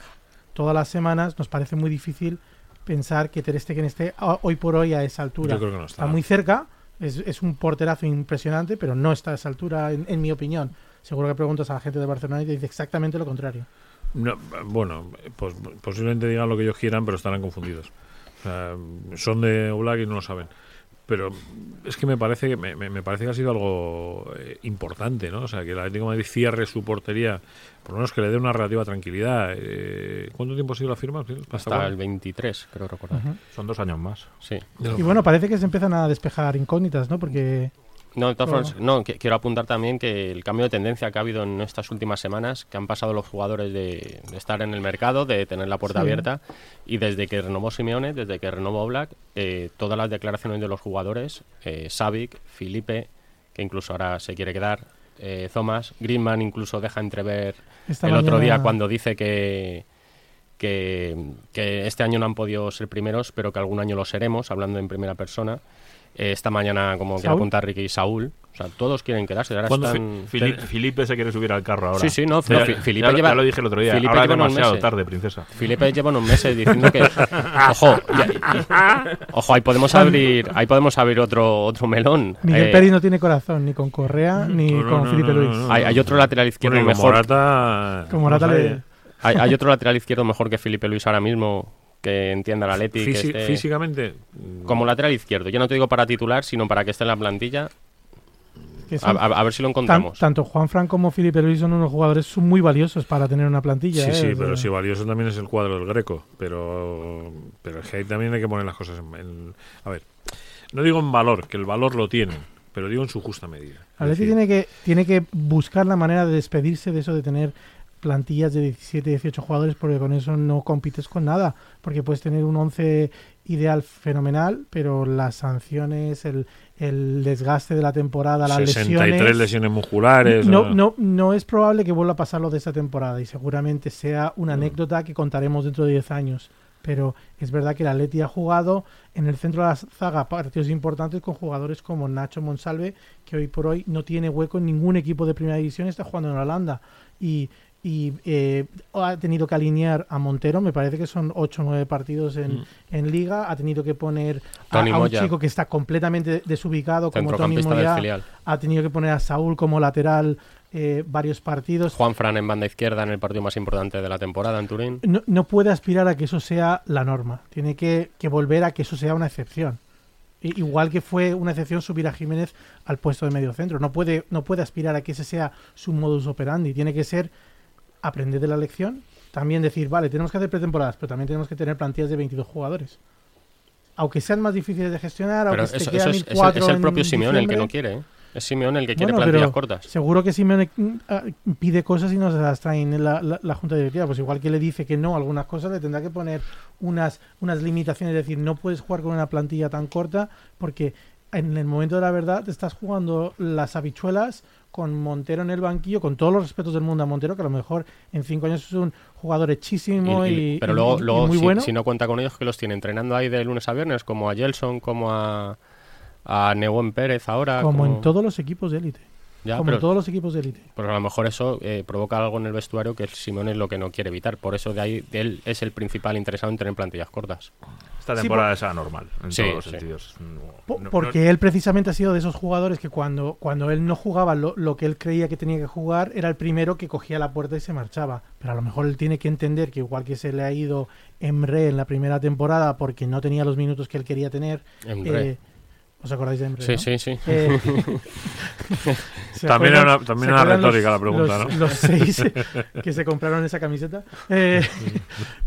todas las semanas, nos parece muy difícil pensar que Ter Stegen esté hoy por hoy a esa altura. Yo creo que no está. Está muy cerca, es, es un porterazo impresionante, pero no está a esa altura, en, en mi opinión. Seguro que preguntas a la gente de Barcelona y te dice exactamente lo contrario. No, bueno, pues posiblemente digan lo que ellos quieran, pero estarán confundidos. Son de Oblak y no lo saben. Pero es que me parece que me, me- parece que ha sido algo eh, importante, ¿no? O sea, que el Atlético de Madrid cierre su portería, por lo menos que le dé una relativa tranquilidad. Eh, ¿Cuánto tiempo ha sido la firma? ¿Hasta el 23, creo recordar. Son dos años más. Sí. Y bueno, parece que se empiezan a despejar incógnitas, ¿no? Porque No, de todas Todo. formas, no, qui- quiero apuntar también que el cambio de tendencia que ha habido en estas últimas semanas, que han pasado los jugadores de, de estar en el mercado, de tener la puerta Sí. abierta, y desde que renovó Simeone, desde que renovó Black, eh, todas las declaraciones de los jugadores, eh, Savic, Felipe, que incluso ahora se quiere quedar, eh, Thomas, Griezmann incluso deja entrever esta el otro día cuando dice que, que, que este año no han podido ser primeros, pero que algún año lo seremos, hablando en primera persona. Eh, esta mañana, como quiere ¿Saúl? apuntar Ricky, Saúl. O sea, todos quieren quedarse. Ahora ¿Cuándo están... Fili- Felipe se quiere subir al carro ahora. Sí, sí, no, pero Ya- Fi- ya Felipe lleva- ya lo dije el otro día. Felipe ahora lleva unos demasiado meses. tarde, princesa. Felipe lleva unos meses diciendo que ojo y- y- ojo ahí podemos abrir ahí podemos abrir otro otro melón Miguel Eh, Pérez no tiene corazón ni con Correa ni No, con no, Felipe no, Luis. no, no. hay, hay otro lateral izquierdo Bueno, y mejor Morata, Como Morata le- hay, hay otro lateral izquierdo mejor que Felipe Luis ahora mismo que entienda la Leti físicamente mm, como lateral izquierdo yo no te digo para titular sino para que esté en la plantilla a, son- a- a ver si lo tan- encontramos tanto Juan Fran como Felipe Luis son unos jugadores muy valiosos para tener una plantilla. Sí, ¿eh? sí, O pero sea, sí, valioso también es el cuadro del Greco. Pero, pero es que ahí también hay que poner las cosas en, en- A ver, no digo en valor, que el valor lo tienen, pero digo en su justa medida. Decir, tiene que, tiene que buscar la manera de despedirse de eso de tener plantillas de 17, 18 jugadores porque con eso no compites con nada. Porque puedes tener un 11 ideal fenomenal, pero las sanciones, el, el desgaste de la temporada, las 63 lesiones... lesiones musculares. No, no, no es probable que vuelva a pasar lo de esta temporada y seguramente sea una Mm. anécdota que contaremos dentro de 10 años. Pero es verdad que el Atleti ha jugado en el centro de la zaga partidos importantes con jugadores como Nacho Monsalve, que hoy por hoy no tiene hueco en ningún equipo de primera división, está jugando en Holanda. Y, y eh, ha tenido que alinear a Montero, me parece que son 8 o 9 partidos en, Mm. en liga, ha tenido que poner a, un chico que está completamente desubicado como Tony Moya ha tenido que poner a Saúl como lateral eh, varios partidos. Juan Fran en banda izquierda en el partido más importante de la temporada en Turín No, no puede aspirar a que eso sea la norma. Tiene que, que volver a que eso sea una excepción. Igual que fue una excepción subir a Jiménez al puesto de medio centro. No puede, no puede aspirar a que ese sea su modus operandi. Tiene que ser aprender de la lección. También decir, vale, tenemos que hacer pretemporadas, pero también tenemos que tener plantillas de 22 jugadores. Aunque sean más difíciles de gestionar, pero aunque eso, es, es es el propio Simeone el que no quiere ¿eh? es Simeone el que quiere Bueno, plantillas cortas Seguro que Simeone mm, ah, pide cosas y no se las traen en la, la- la junta directiva. Pues igual que le dice que no algunas cosas, le tendrá que poner unas, unas limitaciones. Es decir, no puedes jugar con una plantilla tan corta porque en el momento de la verdad te estás jugando las habichuelas con Montero en el banquillo, con todos los respetos del mundo a Montero, que a lo mejor en cinco años es un jugador hechísimo y, Y- y- pero y- luego, luego muy si, bueno. si no cuenta con ellos, que los tiene entrenando ahí de lunes a viernes, como a Gelson, como a, a Neuwen Pérez ahora. como en todos los equipos de élite. Ya, como pero, todos los equipos de élite. pero a lo mejor eso eh, provoca algo en el vestuario que Simón es lo que no quiere evitar. Por eso de ahí de él es el principal interesado en tener plantillas cortas. Esta Sí, temporada es anormal, en Sí, todos los sí. sentidos. No- Po- no- porque él precisamente ha sido de esos jugadores que cuando, cuando él no jugaba lo, lo que él creía que tenía que jugar, era el primero que cogía la puerta y se marchaba. Pero a lo mejor él tiene que entender que igual que se le ha ido Emre en la primera temporada porque no tenía los minutos que él quería tener. Emre. eh, ¿Os acordáis de Emre? sí, no? sí, sí. Eh, ¿se También acuerdan- era una- también acuerdan retórica los- la pregunta, los- ¿no? Los seis que se compraron esa camiseta. Eh,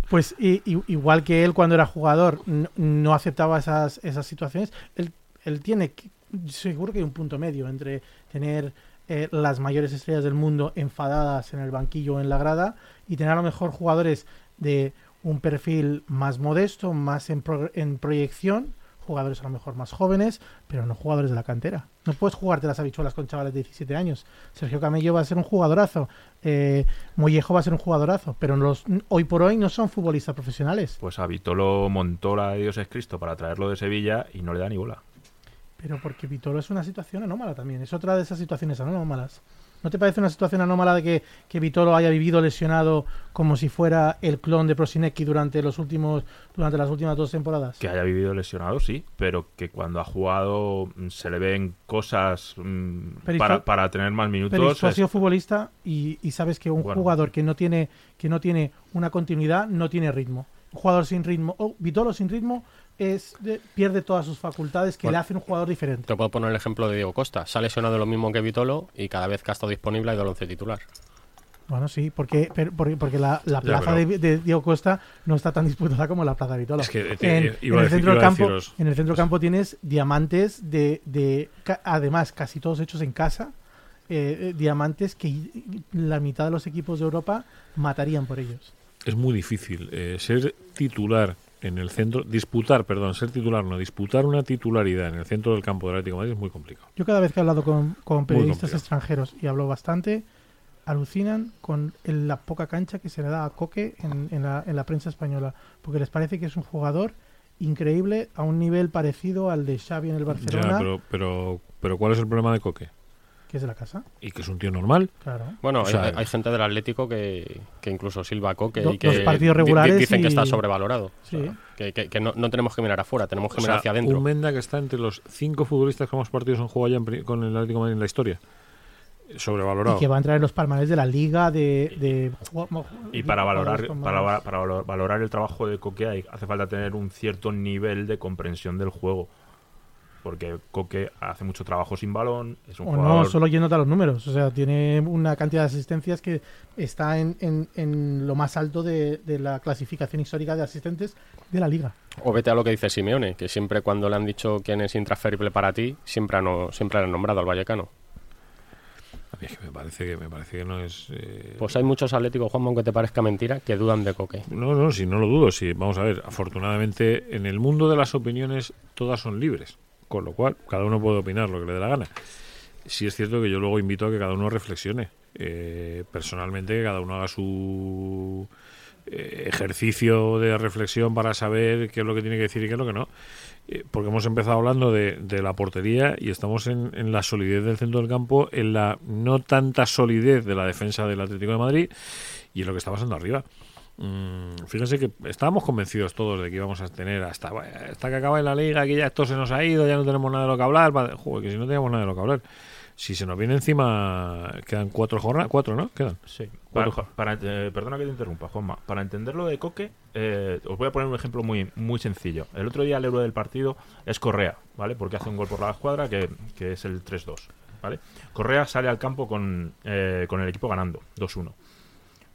pues igual que él cuando era jugador no, no aceptaba esas, esas situaciones, él, él tiene que, seguro que hay un punto medio entre tener eh, las mayores estrellas del mundo enfadadas en el banquillo o en la grada y tener a lo mejor jugadores de un perfil más modesto, más en, pro- en proyección, jugadores a lo mejor más jóvenes, pero no jugadores de la cantera. No puedes jugarte las habichuelas con chavales de 17 años. Sergio Camello va a ser un jugadorazo, eh, Mollejo va a ser un jugadorazo, pero los, hoy por hoy no son futbolistas profesionales. Pues a Vitolo montó la de Dios es Cristo para traerlo de Sevilla y no le da ni bola. Pero porque Vitolo es una situación anómala también. Es otra de esas situaciones anómalas. ¿No te parece una situación anómala de que, que Vitolo haya vivido lesionado como si fuera el clon de Prosinecki durante los últimos durante las últimas dos temporadas? Que haya vivido lesionado, sí, pero que cuando ha jugado mm, se le ven cosas mm, para, para tener más minutos. Pero es- sido futbolista y, y sabes que un Bueno. jugador que no tiene que no tiene una continuidad no tiene ritmo. Un jugador sin ritmo, o Vitolo sin ritmo es de- pierde todas sus facultades que Bueno. le hacen un jugador diferente. Te puedo poner el ejemplo de Diego Costa. Se ha lesionado lo mismo que Vitolo y cada vez que ha estado disponible ha ido al once titular. Bueno, sí, porque pero- porque, porque la, la Ya, plaza pero- de, de Diego Costa no está tan disputada como la plaza de Vitolo. Es que, en, el decir- centro campo, deciros- en el centro del campo tienes diamantes de, de además casi todos hechos en casa, eh, eh, diamantes que la mitad de los equipos de Europa matarían por ellos. es muy difícil eh, ser titular en el centro, disputar, perdón, ser titular, no, disputar una titularidad en el centro del campo del Atlético de Madrid es muy complicado. Yo cada vez que he hablado con, con periodistas extranjeros y hablo bastante, alucinan con el- la poca cancha que se le da a Coque en, en la, en la prensa española, porque les parece que es un jugador increíble a un nivel parecido al de Xavi en el Barcelona, Ya, pero, pero, pero ¿cuál es el problema de Coque? Que es de la casa, Y que es un tío normal. claro. Bueno, O sea, hay, hay gente del Atlético que, que incluso silba a Coque Do- y que dos partidos regulares dicen que y- está sobrevalorado. O Sí. sea, que que- que no, no tenemos que mirar afuera, tenemos que O mirar sea, hacia adentro. un Menda que está entre los cinco futbolistas que más partidos han jugado ya en con el Atlético de Madrid en la historia. Sobrevalorado. Y que va a entrar en los palmares de la liga de... de Y para valorar, para, para valor- valorar el trabajo de Coque hay- hace falta tener un cierto nivel de comprensión del juego. Porque Coque hace mucho trabajo sin balón, es un O jugador... no, solo yéndote a los números. O sea, tiene una cantidad de asistencias que está en, en- en lo más alto de, de la clasificación histórica de asistentes de la liga. O vete a lo que dice Simeone, que siempre cuando le han dicho quién es intransferible para ti, siempre, no, siempre le han nombrado al Vallecano. A mí es que me parece que, me parece que no es... eh, Pues hay muchos atléticos, Juan, aunque te parezca mentira, que dudan de Coque. No, no, si no lo dudo. Sí, vamos a ver, afortunadamente en el mundo de las opiniones todas son libres, con lo cual cada uno puede opinar lo que le dé la gana. Sí es cierto que yo luego invito a que cada uno reflexione. Eh, personalmente, que cada uno haga su eh, ejercicio de reflexión para saber qué es lo que tiene que decir y qué es lo que no. Eh, porque hemos empezado hablando de, de la portería y estamos en, en la solidez del centro del campo, en la no tanta solidez de la defensa del Atlético de Madrid y en lo que está pasando arriba. Mm, fíjense que estábamos convencidos todos de que íbamos a tener hasta, hasta que acabe la liga, que ya esto se nos ha ido, ya no tenemos nada de lo que hablar. Joder, que si no tenemos nada de lo que hablar. Si se nos viene encima, quedan cuatro jornadas, cuatro, ¿no? Quedan. Sí. Para, para- eh, perdona que te interrumpa, Juanma. Para entender lo de Coque, eh, os voy a poner un ejemplo muy, muy sencillo. El otro día el héroe del partido es Correa, ¿vale? Porque hace un gol por la escuadra que, que es el 3-2, ¿vale? Correa sale al campo con, eh, con el equipo ganando, 2-1.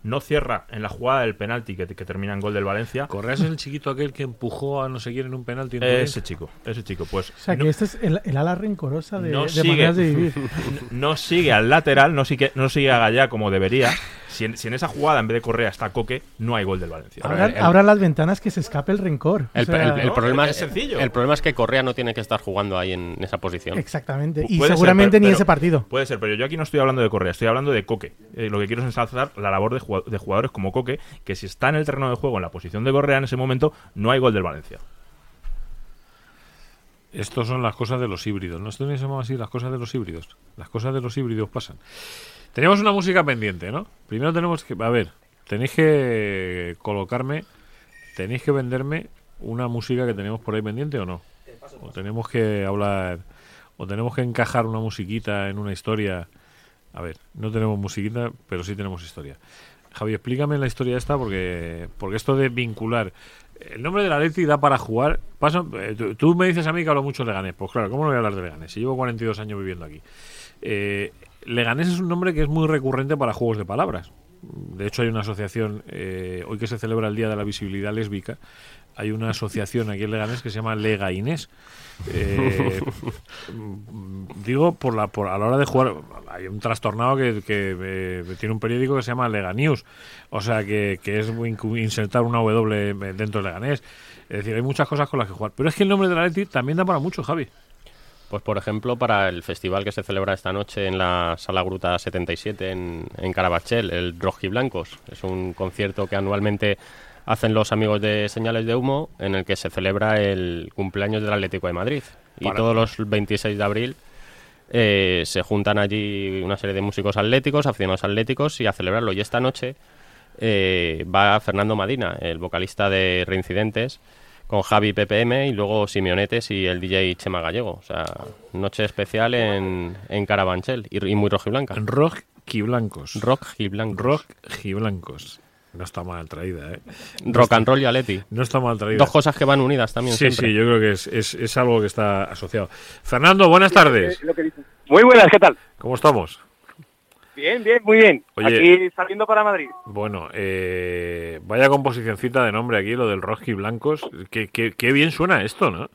No cierra en la jugada del penalti que, que termina en gol del Valencia. Correa es el chiquito aquel que empujó a no sé quién en un penalti. en Ese chico, ese chico, pues O sea, no, que este es el, el ala rencorosa de, No de sigue. maneras de vivir. no sigue al lateral, no sigue, no sigue a Gallá como debería. Si en, si en esa jugada en vez de Correa está Coque, no hay gol del Valencia. abran las ventanas que se escape el rencor. O El, sea, el- el No, problema es sencillo. El problema es que Correa no tiene que estar jugando ahí en esa posición. Exactamente. Pu- Y ser, seguramente pero- ni pero- ese partido. Puede ser, pero yo aquí no estoy hablando de Correa, estoy hablando de Coque. Eh, lo que quiero es ensalzar la labor de, jugad- de jugadores como Coque, que si está en el terreno de juego en la posición de Correa en ese momento, no hay gol del Valencia. Estos son las cosas de los híbridos. ¿No esto no se llama así? Las cosas de los híbridos. Las cosas de los híbridos pasan. Teníamos una música pendiente, ¿no? Primero tenemos que... A ver, tenéis que colocarme, tenéis que venderme una música que tenemos por ahí pendiente o no. O tenemos que hablar, o tenemos que encajar una musiquita en una historia. A ver, no tenemos musiquita, pero sí tenemos historia. Javi, explícame la historia esta porque porque esto de vincular el nombre de la Leti da para jugar. Pasa, eh, tú, tú me dices a mí que hablo mucho de Leganés. Pues claro, ¿cómo no voy a hablar de Leganés? Si llevo 42 años viviendo aquí. Eh, Leganés es un nombre que es muy recurrente para juegos de palabras. De hecho, hay una asociación, eh, hoy que se celebra el Día de la Visibilidad Lésbica, hay una asociación aquí en Leganés que se llama Lega Inés. Eh, digo, por la, por, a la hora de jugar, hay un trastornado que, eh, tiene un periódico que se llama Lega News, o sea que, que es insertar una W dentro de Leganés. Es decir, hay muchas cosas con las que jugar. Pero es que el nombre de la Leti también da para mucho, Javi. Pues por ejemplo, para el festival que se celebra esta noche en la Sala Gruta 77 en, en Carabachel, el Rojiblancos. Es un concierto que anualmente hacen los amigos de Señales de Humo, en el que se celebra el cumpleaños del Atlético de Madrid. Y todos los 26 de abril eh, se juntan allí una serie de músicos atléticos, aficionados atléticos, y a celebrarlo. Y esta noche eh, va Fernando Madina, el vocalista de Reincidentes, con Javi PPM y luego Simeonetes y el DJ Chema Gallego. O sea, noche especial en, en Carabanchel y, y muy rojiblanca. Rojiblancos. Rojiblancos. Rojiblancos. No está mal traída, ¿eh? Rock and roll y Aleti. No está mal traída. Dos cosas que van unidas también Sí, siempre. sí, yo creo que es, es, es algo que está asociado. Fernando, buenas tardes. Muy buenas, ¿qué tal? ¿Cómo estamos? Bien, bien, muy bien. Oye. Aquí saliendo para Madrid. Bueno, eh, vaya composicioncita de nombre aquí, lo del Rojiblancos. Qué, qué, qué bien suena esto, ¿no?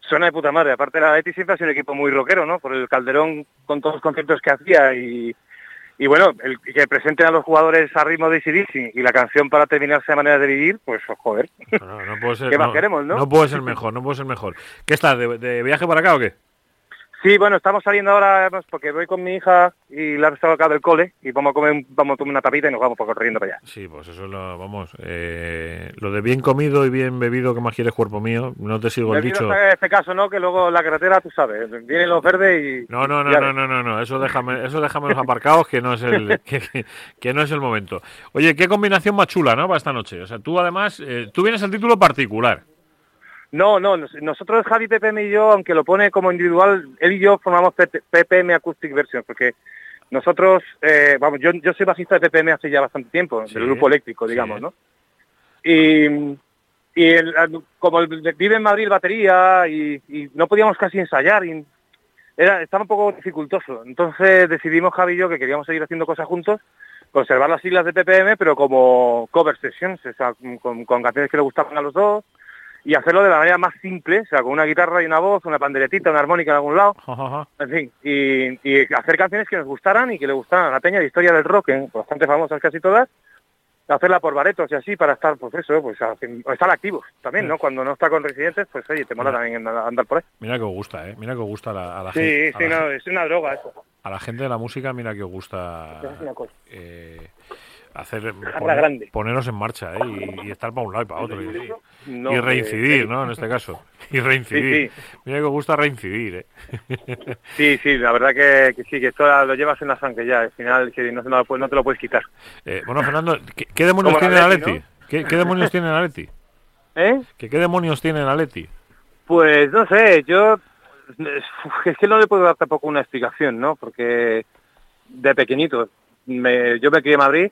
Suena de puta madre. Aparte, la Betis siempre ha sido un equipo muy rockero, ¿no? Por el Calderón, con todos los conciertos que hacía y, y bueno, el que presenten a los jugadores a ritmo de ACDC y la canción para terminarse de manera de vivir, pues joder. No, no puede ser, ¿Qué más no, queremos, no? No puede ser mejor, no puede ser mejor. ¿Qué estás, de, de viaje para acá o qué? Sí, bueno, estamos saliendo ahora porque voy con mi hija y la he acá del cole y vamos a comer, vamos a tomar una tapita y nos vamos por corriendo para allá. Sí, pues eso es lo, vamos, eh, lo de bien comido y bien bebido que más quieres cuerpo mío, no te sigo el dicho. a este caso, ¿no? Que luego la carretera, tú sabes, vienen los verdes y... No, no, no, no, no, no, no, eso déjame, eso déjame los aparcados que no es el que no es el momento. Oye, qué combinación más chula, ¿no? Para esta noche. O sea, tú además, eh, tú vienes al título particular. No, no, nos- nosotros Javi PPM y yo, aunque lo pone como individual, él y yo formamos PP PPM Acoustic Version, porque nosotros, eh, vamos, yo, yo soy bajista de PPM hace ya bastante tiempo, Sí, del grupo eléctrico, sí. digamos, ¿no? Y, y el- como el- vive en Madrid batería y, y no podíamos casi ensayar, y era, estaba un poco dificultoso. Entonces decidimos Javi y yo que queríamos seguir haciendo cosas juntos, conservar las siglas de PPM, pero como cover sessions, o sea, con, con canciones que le gustaban a los dos, y hacerlo de la manera más simple, o sea, con una guitarra y una voz, una panderetita, una armónica en algún lado, en fin, y, y hacer canciones que nos gustaran y que le gustaran a la peña de historia del rock, ¿eh? bastante famosas casi todas, hacerla por baretos y así para estar, pues eso, pues estar activos también, ¿no? Cuando no está con residentes, pues oye, te mola también andar por ahí. Mira que os gusta, ¿eh? Mira que os gusta a la, a la Sí, gente. sí, la, no, es una droga eso. a la gente de la música, mira que os gusta Es una cosa. eh, hacer grande. poneros en marcha, ¿eh? Y, y estar para un lado y para otro. Y, No, y eh, reincidir, sí. ¿no? En este caso. Y reincidir. Sí, Mira que os gusta reincidir, ¿eh? Sí, sí, la verdad que, que sí, que esto lo llevas en la sangre ya, al final que no, puedes- no te lo puedes quitar. Eh, bueno, Fernando, ¿qué, qué demonios tiene? ¿no? ¿Qué, qué demonios tiene? ¿Eh? ¿Qué, ¿Qué demonios tiene la Leti? Pues no sé, yo es que no le puedo dar tampoco una explicación, ¿no? Porque de pequeñito me, yo me crié en Madrid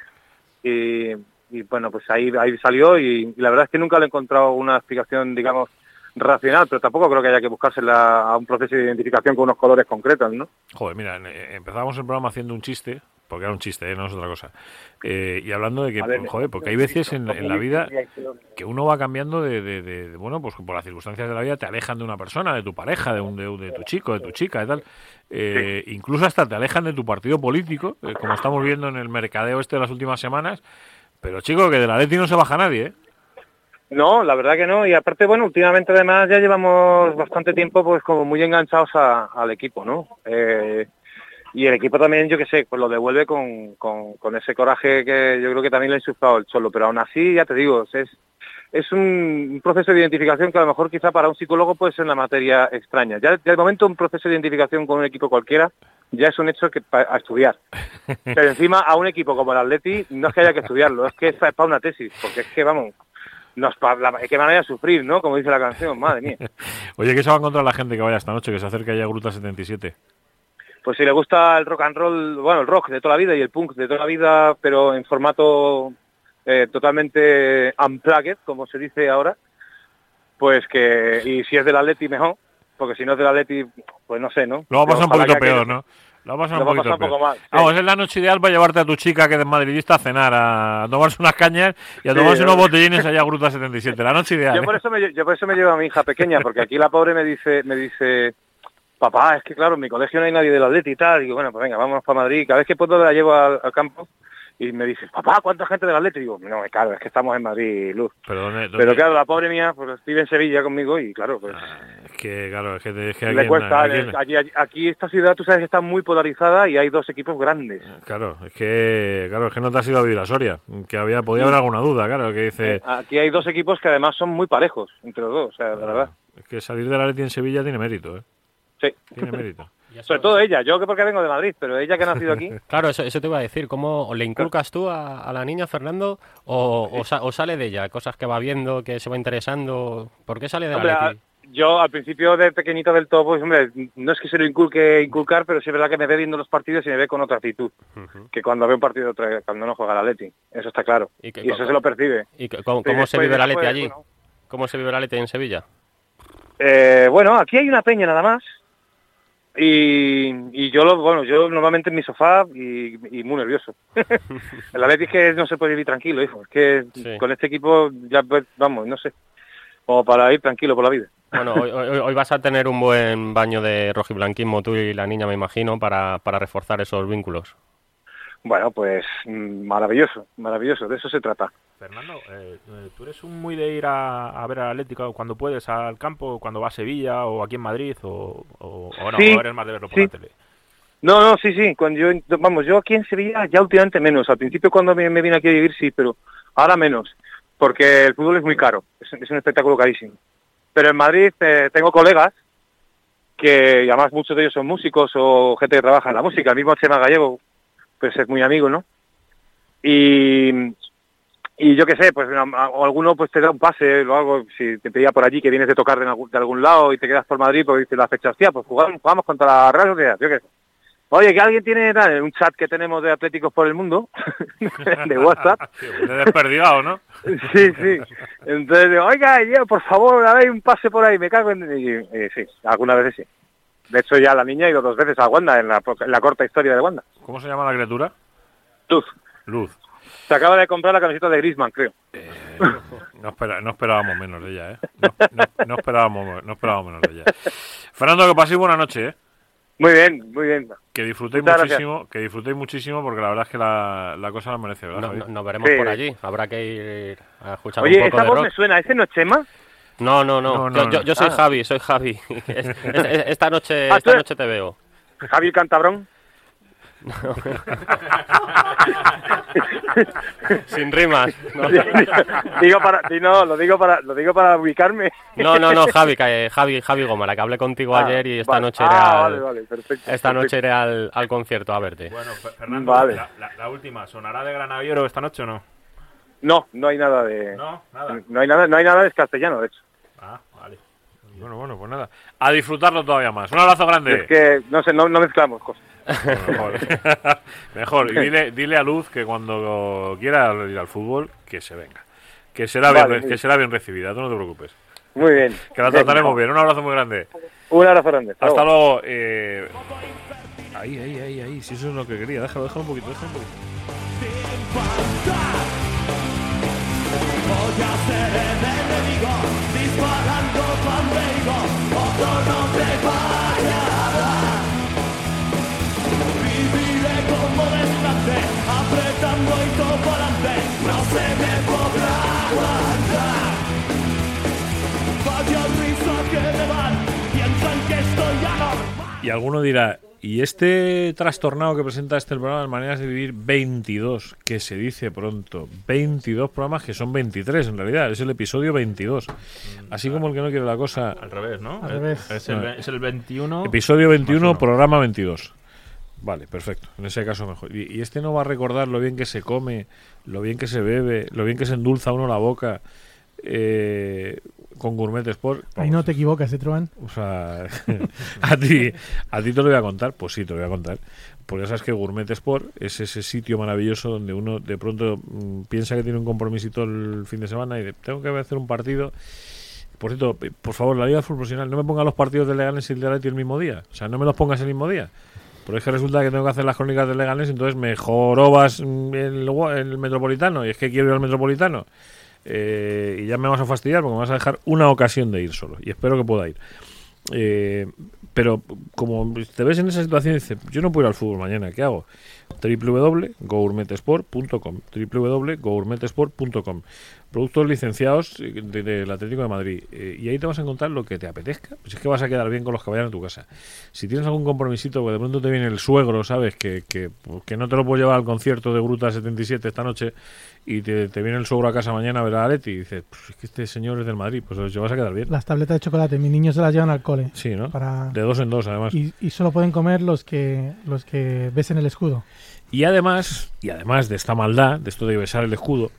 y, y, bueno, pues ahí ahí salió y, la verdad es que nunca le he encontrado una explicación, digamos, racional, pero tampoco creo que haya que buscársela a un proceso de identificación con unos colores concretos, ¿no? Joder, mira, eh, empezábamos el programa haciendo un chiste, porque era un chiste, ¿eh? no es otra cosa. Eh, y hablando de que, ver, joder, porque hay veces en, en la vida que uno va cambiando de, de- de- de- bueno, pues por las circunstancias de la vida te alejan de una persona, de tu pareja, de, un, de, de tu chico, de tu chica y tal. Eh, Incluso hasta te alejan de tu partido político, eh, como estamos viendo en el mercadeo este de las últimas semanas. Pero chico, que de la Leti no se baja nadie, ¿eh? No, la verdad que no. Y aparte, bueno, últimamente además ya llevamos bastante tiempo pues como muy enganchados a- al equipo, ¿no? Eh, y el equipo también, yo qué sé, pues lo devuelve con, con, con ese coraje que yo creo que también le ha insuflado el Cholo. Pero aún así, ya te digo, es, es un, proceso de identificación que a lo mejor quizá para un psicólogo puede ser una materia extraña. Ya, ya de momento un proceso de identificación con un equipo cualquiera ya es un hecho que a estudiar. Pero encima a un equipo como el Atleti no es que haya que estudiarlo, es que es para una tesis, porque es que, vamos, nos qué manera de sufrir, ¿no? Como dice la canción, madre mía. Oye, ¿qué se va a encontrar la gente que vaya esta noche, que se acerque allá a Gruta 77? Pues si le gusta el rock and roll, bueno, el rock de toda la vida y el punk de toda la vida, pero en formato eh, totalmente unplugged, como se dice ahora, pues que, y si es del Atleti mejor, porque si no es del Atleti, pues no sé, ¿no? Lo va a pasar un poquito peor, ¿no? Lo vas a pasar un va a poquito pasar un poco sí. Vamos, es la noche ideal para llevarte a tu chica que es madridista a cenar, a tomarse unas cañas y a Sí, tomarse unos hombre. botellines allá a Gruta 77. La noche ideal. Yo ¿eh? por eso me, yo por eso me llevo a mi hija pequeña, porque aquí la pobre me dice, me dice, papá, es que claro, en mi colegio no hay nadie del Atleti y tal. Y digo, bueno, pues venga, vámonos para Madrid. Cada vez que puedo la llevo al, al campo y me dice, papá, ¿cuánta gente del Atleti? Y digo, no, claro, es que estamos en Madrid, Luz. Pero, ¿dónde- dónde- Pero claro, la pobre mía, pues vive en Sevilla conmigo y claro, pues Es que, claro, es que, es que aquí le cuesta. aquí esta ciudad, tú sabes está muy polarizada y hay dos equipos grandes. Claro, es que, claro, es que no te has ido a vivir a Soria. Que había, podía haber alguna duda, claro, que dice... Aquí hay dos equipos que además son muy parejos entre los dos, o sea, la verdad. Es que salir de la Leti en Sevilla tiene mérito, ¿eh? Sí. Tiene mérito. Sobre todo ella, yo que porque vengo de Madrid, pero ella que ha nacido aquí, Claro, eso, eso te iba a decir. ¿Cómo le inculcas tú a, a la niña, Fernando? O, o sa- o sale de ella? Cosas que va viendo, que se va interesando. ¿Por qué sale de la Hombre, a- yo al principio de pequeñito del todo, pues hombre, no es que se lo inculque inculcar, pero sí es verdad que me ve viendo los partidos y me ve con otra actitud que cuando ve un partido otra- cuando no juega la Leti. Eso está claro. Y Y, que- eso se lo percibe. ¿Y c- cómo, cómo se vive la Leti allí? bueno. ¿Cómo se vive la Leti en Sevilla? Eh, bueno, aquí hay una peña nada más. Y, y yo lo, bueno, yo normalmente en mi sofá y, y muy nervioso. el Atleti es que no se puede vivir tranquilo, hijo. Es que Sí. con este equipo ya pues, vamos, no sé, como para ir tranquilo por la vida. Bueno, hoy, hoy- hoy vas a tener un buen baño de rojiblanquismo tú y la niña, me imagino, para, para reforzar esos vínculos. Bueno, pues mm, maravilloso, maravilloso, de eso se trata. Fernando, eh, eh, ¿tú eres un muy de ir a, a ver al Atlético cuando puedes al campo, cuando vas a Sevilla o aquí en Madrid? ¿O, o, o no, Sí, o eres más de verlo por sí. la tele? No, no, sí, sí, cuando yo, vamos, yo aquí en Sevilla ya últimamente menos. Al principio cuando me, me vine aquí a vivir sí, pero ahora menos, porque el fútbol es muy caro, es, es un espectáculo carísimo. Pero en Madrid eh, tengo colegas que y además muchos de ellos son músicos o gente que trabaja en la música. El mismo Chema Gallego, pues es muy amigo, ¿no? Y, y yo qué sé, pues a- alguno pues te da un pase o algo, si te pedía por allí que vienes de tocar de, algún- de algún lado y te quedas por Madrid, pues dice la fecha, hostia, pues jugamos, jugamos contra la Real Sociedad, yo qué sé. Oye, que alguien tiene un chat que tenemos de Atléticos por el Mundo, de WhatsApp. De desperdigado, ¿no? Sí, sí. Entonces digo, oiga, yo, por favor, a ver un pase por ahí, me cago en... Y, y sí, algunas veces sí. De hecho, ya la niña ha ido dos veces a Wanda, en la, en la corta historia de Wanda. ¿Cómo se llama la criatura? Tuf. Luz. Se acaba de comprar la camiseta de Griezmann, creo. No, espera- no esperábamos menos de ella, ¿eh? No, no- no esperábamos, no esperábamos menos de ella. Fernando, que paséis buena noche, ¿eh? Muy bien, muy bien. Que disfrutéis Muchas muchísimo, que disfrutéis muchísimo porque la verdad es que la, la cosa la merece, ¿verdad? No- Javi? no- nos veremos Sí. por allí. Habrá que ir a escuchar Oye, un poco esa de voz rock. me suena, ¿ese no es Chema? No, no, no. No, no, yo, no. yo- yo soy Ah. Javi, soy Javi. Es- es- es- esta noche, Ah, esta noche te veo. Javi Cantabrón. Sin rimas. No, digo para, no, lo digo para, lo digo para ubicarme. no, no, no, Javi, que- Javi, Javi Gómara, que hablé contigo Ah, ayer y esta vale. noche iré Ah, al, vale, vale, perfecto. esta noche iré al, al concierto a verte. Bueno, Fe- Fernando, Vale. la, la- la última, ¿sonará de Granadiero esta noche o no? No, no hay nada de, No, nada. no hay nada, no hay nada de castellano, de hecho. Ah, vale. Bueno, bueno, pues nada. A disfrutarlo todavía más. Un abrazo grande. Es que no sé, no, no mezclamos cosas. Mejor. Mejor. Y dile, dile a Luz que cuando quiera ir al fútbol, que se venga. Que será, Vale, bien, que será bien recibida, tú no te preocupes. Muy bien. Que la trataremos bien. Un abrazo muy grande. Un abrazo grande. Hasta luego. luego. eh, Ahí, ahí, ahí, ahí. Si eso es lo que quería. Déjalo, déjalo un poquito, déjalo un poquito. Voy a ser el enemigo, disparando cuando digo, otro no te vaya y todo adelante, no se me podrá aguantar. Vaya risa que me dan, piensan que estoy anormal. Y alguno dirá, ¿y este trastornado que presenta este programa de Maneras de Vivir 22, que se dice pronto, 22 programas que son 23 en realidad, es el episodio 22. Así como el que no quiere la cosa, Al revés, ¿no? Al Es- revés. Es, el, es el 21. episodio 21, Más uno. programa 22. Vale, perfecto, en ese caso mejor. Y, y este no va a recordar lo bien que se come, lo bien que se bebe, lo bien que se endulza uno la boca eh, con Gourmet Sport. Ahí no te equivocas, ¿eh, Truan? O sea, a ti, a ti te lo voy a contar, pues sí, te lo voy a contar. Porque sabes que Gourmet Sport es ese sitio maravilloso donde uno de pronto mm, piensa que tiene un compromisito el fin de semana y de, tengo que hacer un partido. Por cierto, p- por favor, la Liga Fútbol Profesional, no me pongas los partidos de Leganés y el de Atleti el mismo día. O sea, no me los pongas el mismo día. Porque es que resulta que tengo que hacer las crónicas de Leganés, entonces me jorobas el, Metropolitano, y es que quiero ir al Metropolitano. Eh, y ya me vas a fastidiar porque me vas a dejar una ocasión de ir solo. Y espero que pueda ir. Eh, pero como te ves en esa situación dices, yo no puedo ir al fútbol mañana, ¿qué hago? www.gourmetesport.com www.gourmetesport.com Productos licenciados de- del Atlético de Madrid. Eh, y ahí te vas a encontrar lo que te apetezca. Pues es que vas a quedar bien con los que vayan a tu casa. Si tienes algún compromisito, porque de pronto te viene el suegro, ¿sabes? Que, que, pues, que no te lo puedes llevar al concierto de Gruta 77 esta noche y te, te viene el suegro a casa mañana a ver a Aleti y dices, pues es que este señor es del Madrid, pues te vas a quedar bien. Las tabletas de chocolate, mis niños se las llevan al cole. Sí, ¿no? Para... De dos en dos, además. Y, y solo pueden comer los que los que besen el escudo. Y además, y además de esta maldad, de esto de besar el escudo,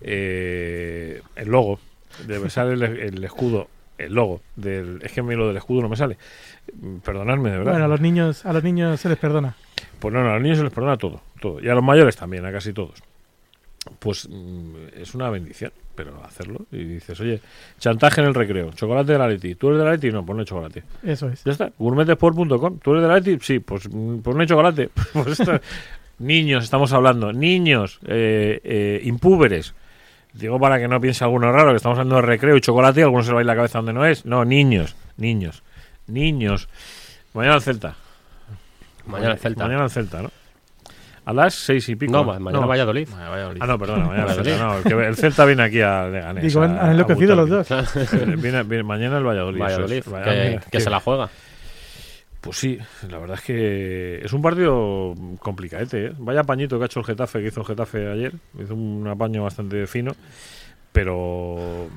eh, el logo, de besar el, el escudo, el logo, del, es que a mí lo del escudo no me sale. Perdonadme, de verdad. Bueno, a los niños a los niños se les perdona. Pues no, no, a los niños se les perdona todo, todo. Y a los mayores también, a casi todos. Pues mm, es una bendición, pero hacerlo. Y dices, oye, chantaje en el recreo, chocolate de la Leti. ¿Tú eres de la Leti? No, pues no hay chocolate. Eso es. Ya está, gourmetesport.com. ¿Tú eres de la Leti? Sí, pues, mm, pues no hay chocolate. Pues esto- niños, estamos hablando, niños, eh, eh, impúberes. Digo para que no piense alguno raro, que estamos hablando de recreo y chocolate y a algunos se le va a ir la cabeza donde no es. No, niños, niños, niños. Mañana el Celta. Mañana el Celta. Mañana el Celta, ¿no? A las seis y pico. No, ma- mañana No. Valladolid. Ah, no, perdona, mañana el Valladolid. Celta. No, el, que- el Celta viene aquí a Leganés. Digo, han, enloquecido los dos. Viene, viene- mañana el Valladolid. es. Valladolid, que, se la juega. Pues sí, la verdad es que es un partido complicadete. ¿eh? Vaya pañito que ha hecho el Getafe, que hizo el Getafe ayer. Hizo un apaño bastante fino. Pero.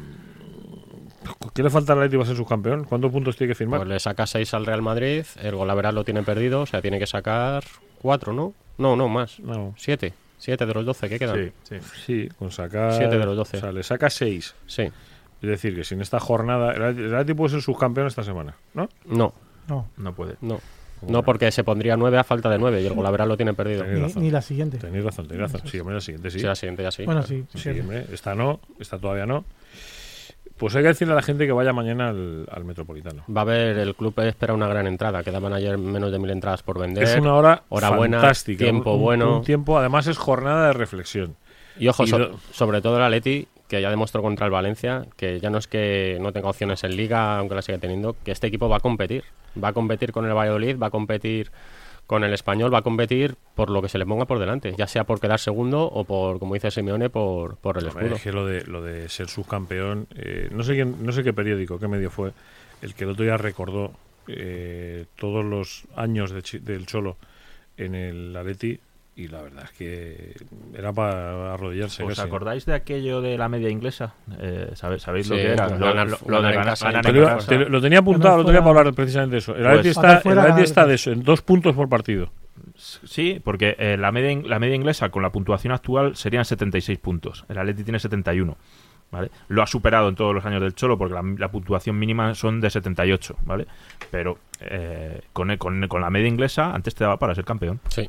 ¿Qué le falta al Atleti para ser subcampeón? ¿Cuántos puntos tiene que firmar? Pues le saca 6 al Real Madrid, el Golaveral lo tiene perdido, o sea, tiene que sacar 4, ¿no? No, no, más. No. 7. 7 de los 12 que quedan. Sí, sí. Sí, con sacar. Siete de los doce. O sea, le saca 6. Sí. Es decir, que sin esta jornada. El Atleti puede ser subcampeón esta semana, ¿no? No, No, No puede. no. No, porque se pondría 9 a falta de 9 y el Golaveral lo tiene perdido. Tenéis ni, razón. ni la siguiente. Tenéis razón, tenéis razón. Sí, hombre, la siguiente sí. Sí, la siguiente ya sí. Bueno, sí. Sí, hombre, esta no, esta todavía no. Pues hay que decirle a la gente que vaya mañana al, al Metropolitano. Va a haber, el club espera una gran entrada. Quedaban ayer menos de mil entradas por vender. Es una hora hora buena, fantástica. tiempo un- un- bueno. Un tiempo, además es jornada de reflexión. Y ojo, Y so- do- sobre todo el Atleti, que ya demostró contra el Valencia, que ya no es que no tenga opciones en Liga, aunque la siga teniendo, que este equipo va a competir. Va a competir con el Valladolid, va a competir con el Español, va a competir por lo que se le ponga por delante, ya sea por quedar segundo o por, como dice Simeone, por, por el escudo. Es que lo de, lo de ser subcampeón, eh, no sé quién, no sé qué periódico, qué medio fue, el que el otro día recordó eh, todos los años de del Cholo en el Atleti y la verdad es que era para arrodillarse. ¿Os casi. acordáis de aquello de la media inglesa? Eh, ¿sabe- ¿Sabéis lo que era? ganar- Lo, de ganar- ganar en casa. te tenía apuntado, lo tenía para hablar precisamente de eso. El Pues- Atleti está, el Atleti está de eso, en dos puntos por partido. Sí, porque eh, la, media, la media inglesa con la puntuación actual serían 76 puntos. El Atleti tiene 71. ¿Vale? Lo ha superado en todos los años del Cholo porque la, la puntuación mínima son de 78, ¿vale? Pero eh, con, con, con la media inglesa antes te daba para ser campeón. Sí.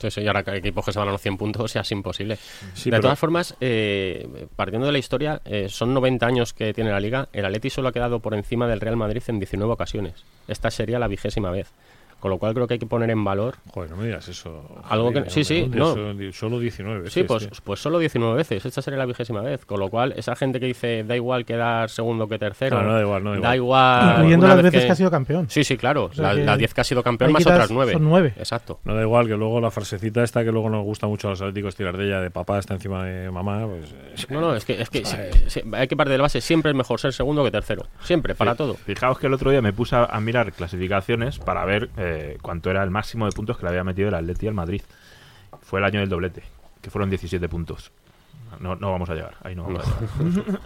Sí, sí, y ahora que hay equipos que se van a los 100 puntos ya es imposible. Sí, de pero- todas formas, eh, partiendo de la historia, eh, son 90 años que tiene la liga. El Atleti solo ha quedado por encima del Real Madrid en 19 ocasiones. Esta sería la vigésima vez. Con lo cual creo que hay que poner en valor Joder, no me digas eso. Algo que- sí, sí, no. solo 19. Sí, veces, pues, tío. pues solo 19 veces. Esta sería la vigésima vez. Con lo cual, esa gente que dice da igual quedar segundo que tercero. No, no da igual, no da da igual. igual. Incluyendo las veces que... ha sido campeón. Sí, sí, claro. sea La- que Las 10 que ha sido campeón más otras 9. son nueve. Exacto. No da igual que luego la frasecita esta que luego nos gusta mucho a los atléticos tirar de ella de papá está encima de mamá, pues eh, No, no, es que, es que sí, sí, hay que partir de la base. Siempre es mejor ser segundo que tercero. Siempre, para todo. Fijaos que el otro día me puse a, a mirar clasificaciones para ver eh, cuánto era el máximo de puntos que le había metido el Atleti al Madrid. Fue el año del doblete, que fueron 17 puntos. No, no vamos a llegar, ahí no vamos a llegar.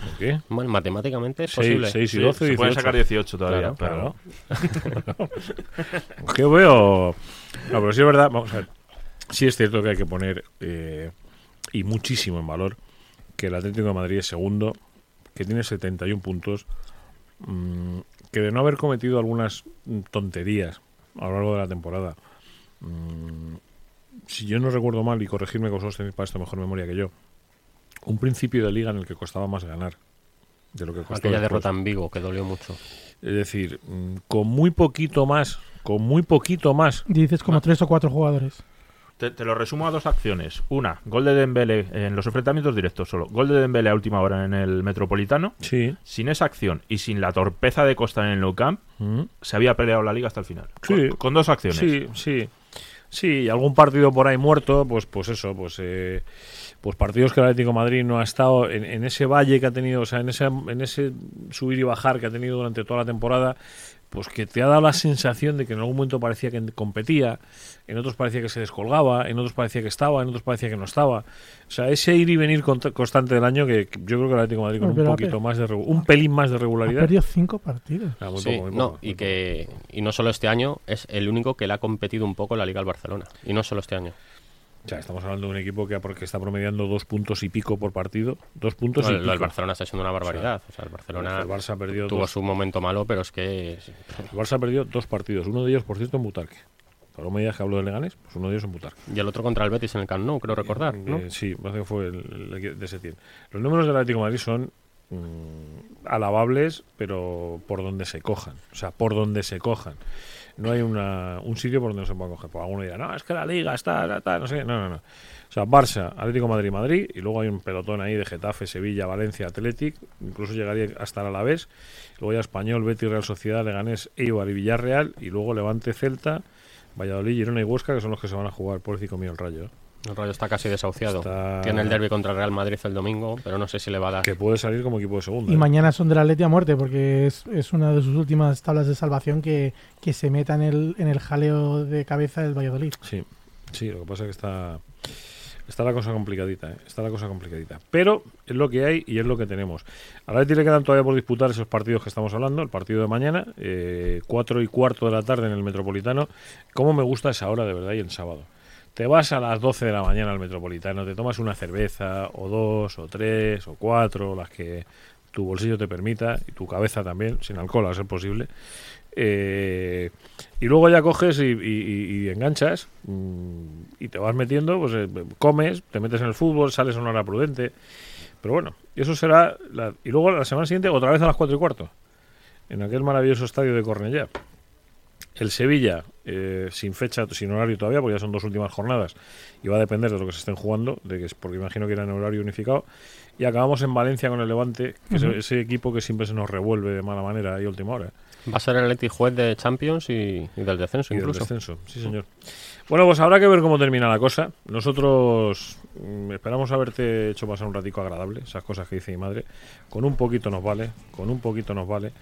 ¿por qué? Bueno, matemáticamente es 6, posible. 6 y Sí, 12 se pueden 18. sacar 18 todavía, Claro, pero claro. Es que veo. No, pero sí es verdad. Vamos a ver. Sí es cierto que hay que poner. eh, y muchísimo en valor. Que el Atlético de Madrid es segundo. Que tiene 71 puntos. mm, que de no haber cometido algunas tonterías a lo largo de la temporada. mm, si yo no recuerdo mal, y corregirme que vosotros tenéis para esto mejor memoria que yo. Un principio de liga en el que costaba más ganar. De lo que costó Aquella después. derrota en Vigo, que dolió mucho. Es decir, mm, con muy poquito más con muy poquito más. Dices como tres o cuatro jugadores. Te, te lo resumo a dos acciones. Una, gol de Dembélé en los enfrentamientos directos solo. Gol de Dembélé a última hora en el Metropolitano. Sí. Sin esa acción y sin la torpeza de Costa en el Nou Camp, Mm. se había peleado la liga hasta el final. Sí. Con, con dos acciones. Sí, sí. Sí, y algún partido por ahí muerto, pues pues eso, pues eh, pues partidos que el Atlético de Madrid no ha estado en, en ese valle que ha tenido, o sea, en ese, en ese subir y bajar que ha tenido durante toda la temporada, pues que te ha dado la sensación de que en algún momento parecía que competía, en otros parecía que se descolgaba, en otros parecía que estaba, en otros parecía que no estaba. O sea, ese ir y venir constante del año que yo creo que el Atlético de Madrid con Pero un ha poquito más de un pelín más de Ha regularidad. perdido cinco partidos. Ah, muy Sí, poco, muy no, poco, y que y no solo este año, es el único que le ha competido un poco la Liga al Barcelona. Y no solo este año. O sea, estamos hablando de un equipo que porque está promediando dos puntos y pico por partido. Dos puntos No, y lo pico. Barcelona está siendo una barbaridad. O sea, el Barcelona El Barça ha perdido tuvo dos, su momento malo, pero es que el Barça ha perdido dos partidos. Uno de ellos, por cierto, en Butarque. Por me digas que hablo de Leganés, pues uno de ellos en Butarque. y el otro contra el Betis en el Camp Nou, creo recordar, ¿no? Eh, sí, parece que fue el, el de Setién. Los números del Atlético de Madrid son mm, alabables, pero por donde se cojan. O sea, por donde se cojan. No hay una, un sitio por donde no se pueda coger. Pues alguno dirá, no, es que la liga está, está, está", no sé. No, no, no. O sea, Barça, Atlético Madrid, Madrid, y luego hay un pelotón ahí de Getafe, Sevilla, Valencia, Athletic, incluso llegaría hasta el Alavés, luego ya Español, Betis, Real Sociedad, Leganés, Eibar y Villarreal, y luego Levante, Celta, Valladolid, Girona y Huesca, que son los que se van a jugar, por decir mío el rayo. ¿eh? El Rayo está casi desahuciado. Está- Tiene el derby contra el Real Madrid el domingo, pero no sé si le va a dar. Que puede salir como equipo de segunda. Y ¿eh? mañana son del Atleti a muerte, porque es, es una de sus últimas tablas de salvación que, que se meta en el, en el jaleo de cabeza del Valladolid. Sí, sí, lo que pasa es que está, está la cosa complicadita, ¿eh? está la cosa complicadita. Pero es lo que hay y es lo que tenemos. A la Atleti le quedan todavía por disputar esos partidos que estamos hablando, el partido de mañana, eh, 4 y cuarto de la tarde en el Metropolitano. ¿Cómo me gusta esa hora de verdad y el sábado? Te vas a las 12 de la mañana al Metropolitano, te tomas una cerveza, o dos, o tres, o cuatro, las que tu bolsillo te permita, y tu cabeza también, sin alcohol a ser posible. Eh, y luego ya coges y, enganchas mm, y te vas metiendo, pues eh, comes, te metes en el fútbol, sales a una hora prudente. Pero bueno, eso será. la- y luego la semana siguiente, otra vez a las 4 y cuarto, en aquel maravilloso estadio de Cornellá. El Sevilla, eh, sin fecha, sin horario todavía, porque ya son dos últimas jornadas y va a depender de lo que se estén jugando, de que es porque imagino que era en horario unificado. Y acabamos en Valencia con el Levante, que es ese equipo que siempre se nos revuelve de mala manera ahí última hora. Va a ser el Atleti juez de Champions y, y del descenso Y del incluso. descenso, sí señor. Bueno, pues habrá que ver cómo termina la cosa. Nosotros mm, esperamos haberte hecho pasar un ratico agradable, esas cosas que dice mi madre. Con un poquito nos vale, con un poquito nos vale.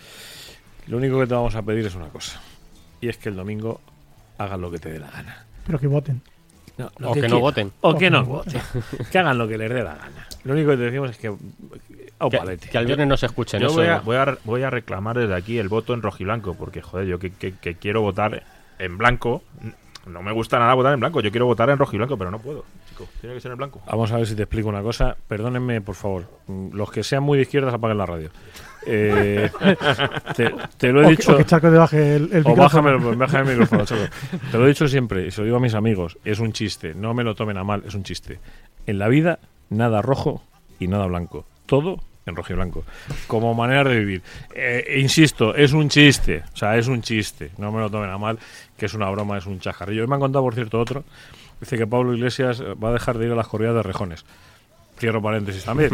Lo único que te vamos a pedir es una cosa. Y es que el domingo hagan lo que te dé la gana. Pero que voten. No, O que no voten. O O que que no voten. que hagan lo que les dé la gana. Lo único que te decimos es que... Que, palete. que al viernes no se escuchen. Yo eso voy a, voy, a, voy a reclamar desde aquí el voto en rojiblanco, porque, joder, yo que, que- que quiero votar en blanco. No me gusta nada votar en blanco. Yo quiero votar en rojiblanco, pero no puedo, chico. Tiene que ser en blanco. Vamos a ver si te explico una cosa. Perdónenme, por favor. Los que sean muy de izquierdas apaguen la radio. Eh, te, te lo he O, dicho... que, o que Charco te baje el, el O micrófono. bájame, el- bájame el micrófono, Chaco. Te lo he dicho siempre y se lo digo a mis amigos. Es un chiste. No me lo tomen a mal. Es un chiste. En la vida, nada rojo y nada blanco. Todo en rojo y blanco. Como manera de vivir. Eh, e insisto, es un chiste. O sea, es un chiste. No me lo tomen a mal, que es una broma, es un chajarrillo. Hoy me han contado, por cierto, otro. Dice que Pablo Iglesias va a dejar de ir a las corridas de rejones. Cierro paréntesis también.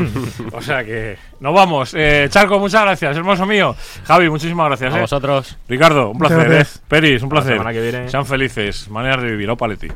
o sea que nos vamos. Eh, Charco, muchas gracias, hermoso mío. Javi, muchísimas gracias. A eh. vosotros. Ricardo, un placer, ¿eh? Peris, un placer. semana que viene. Sean felices. Maneras de vivir. Opaletti.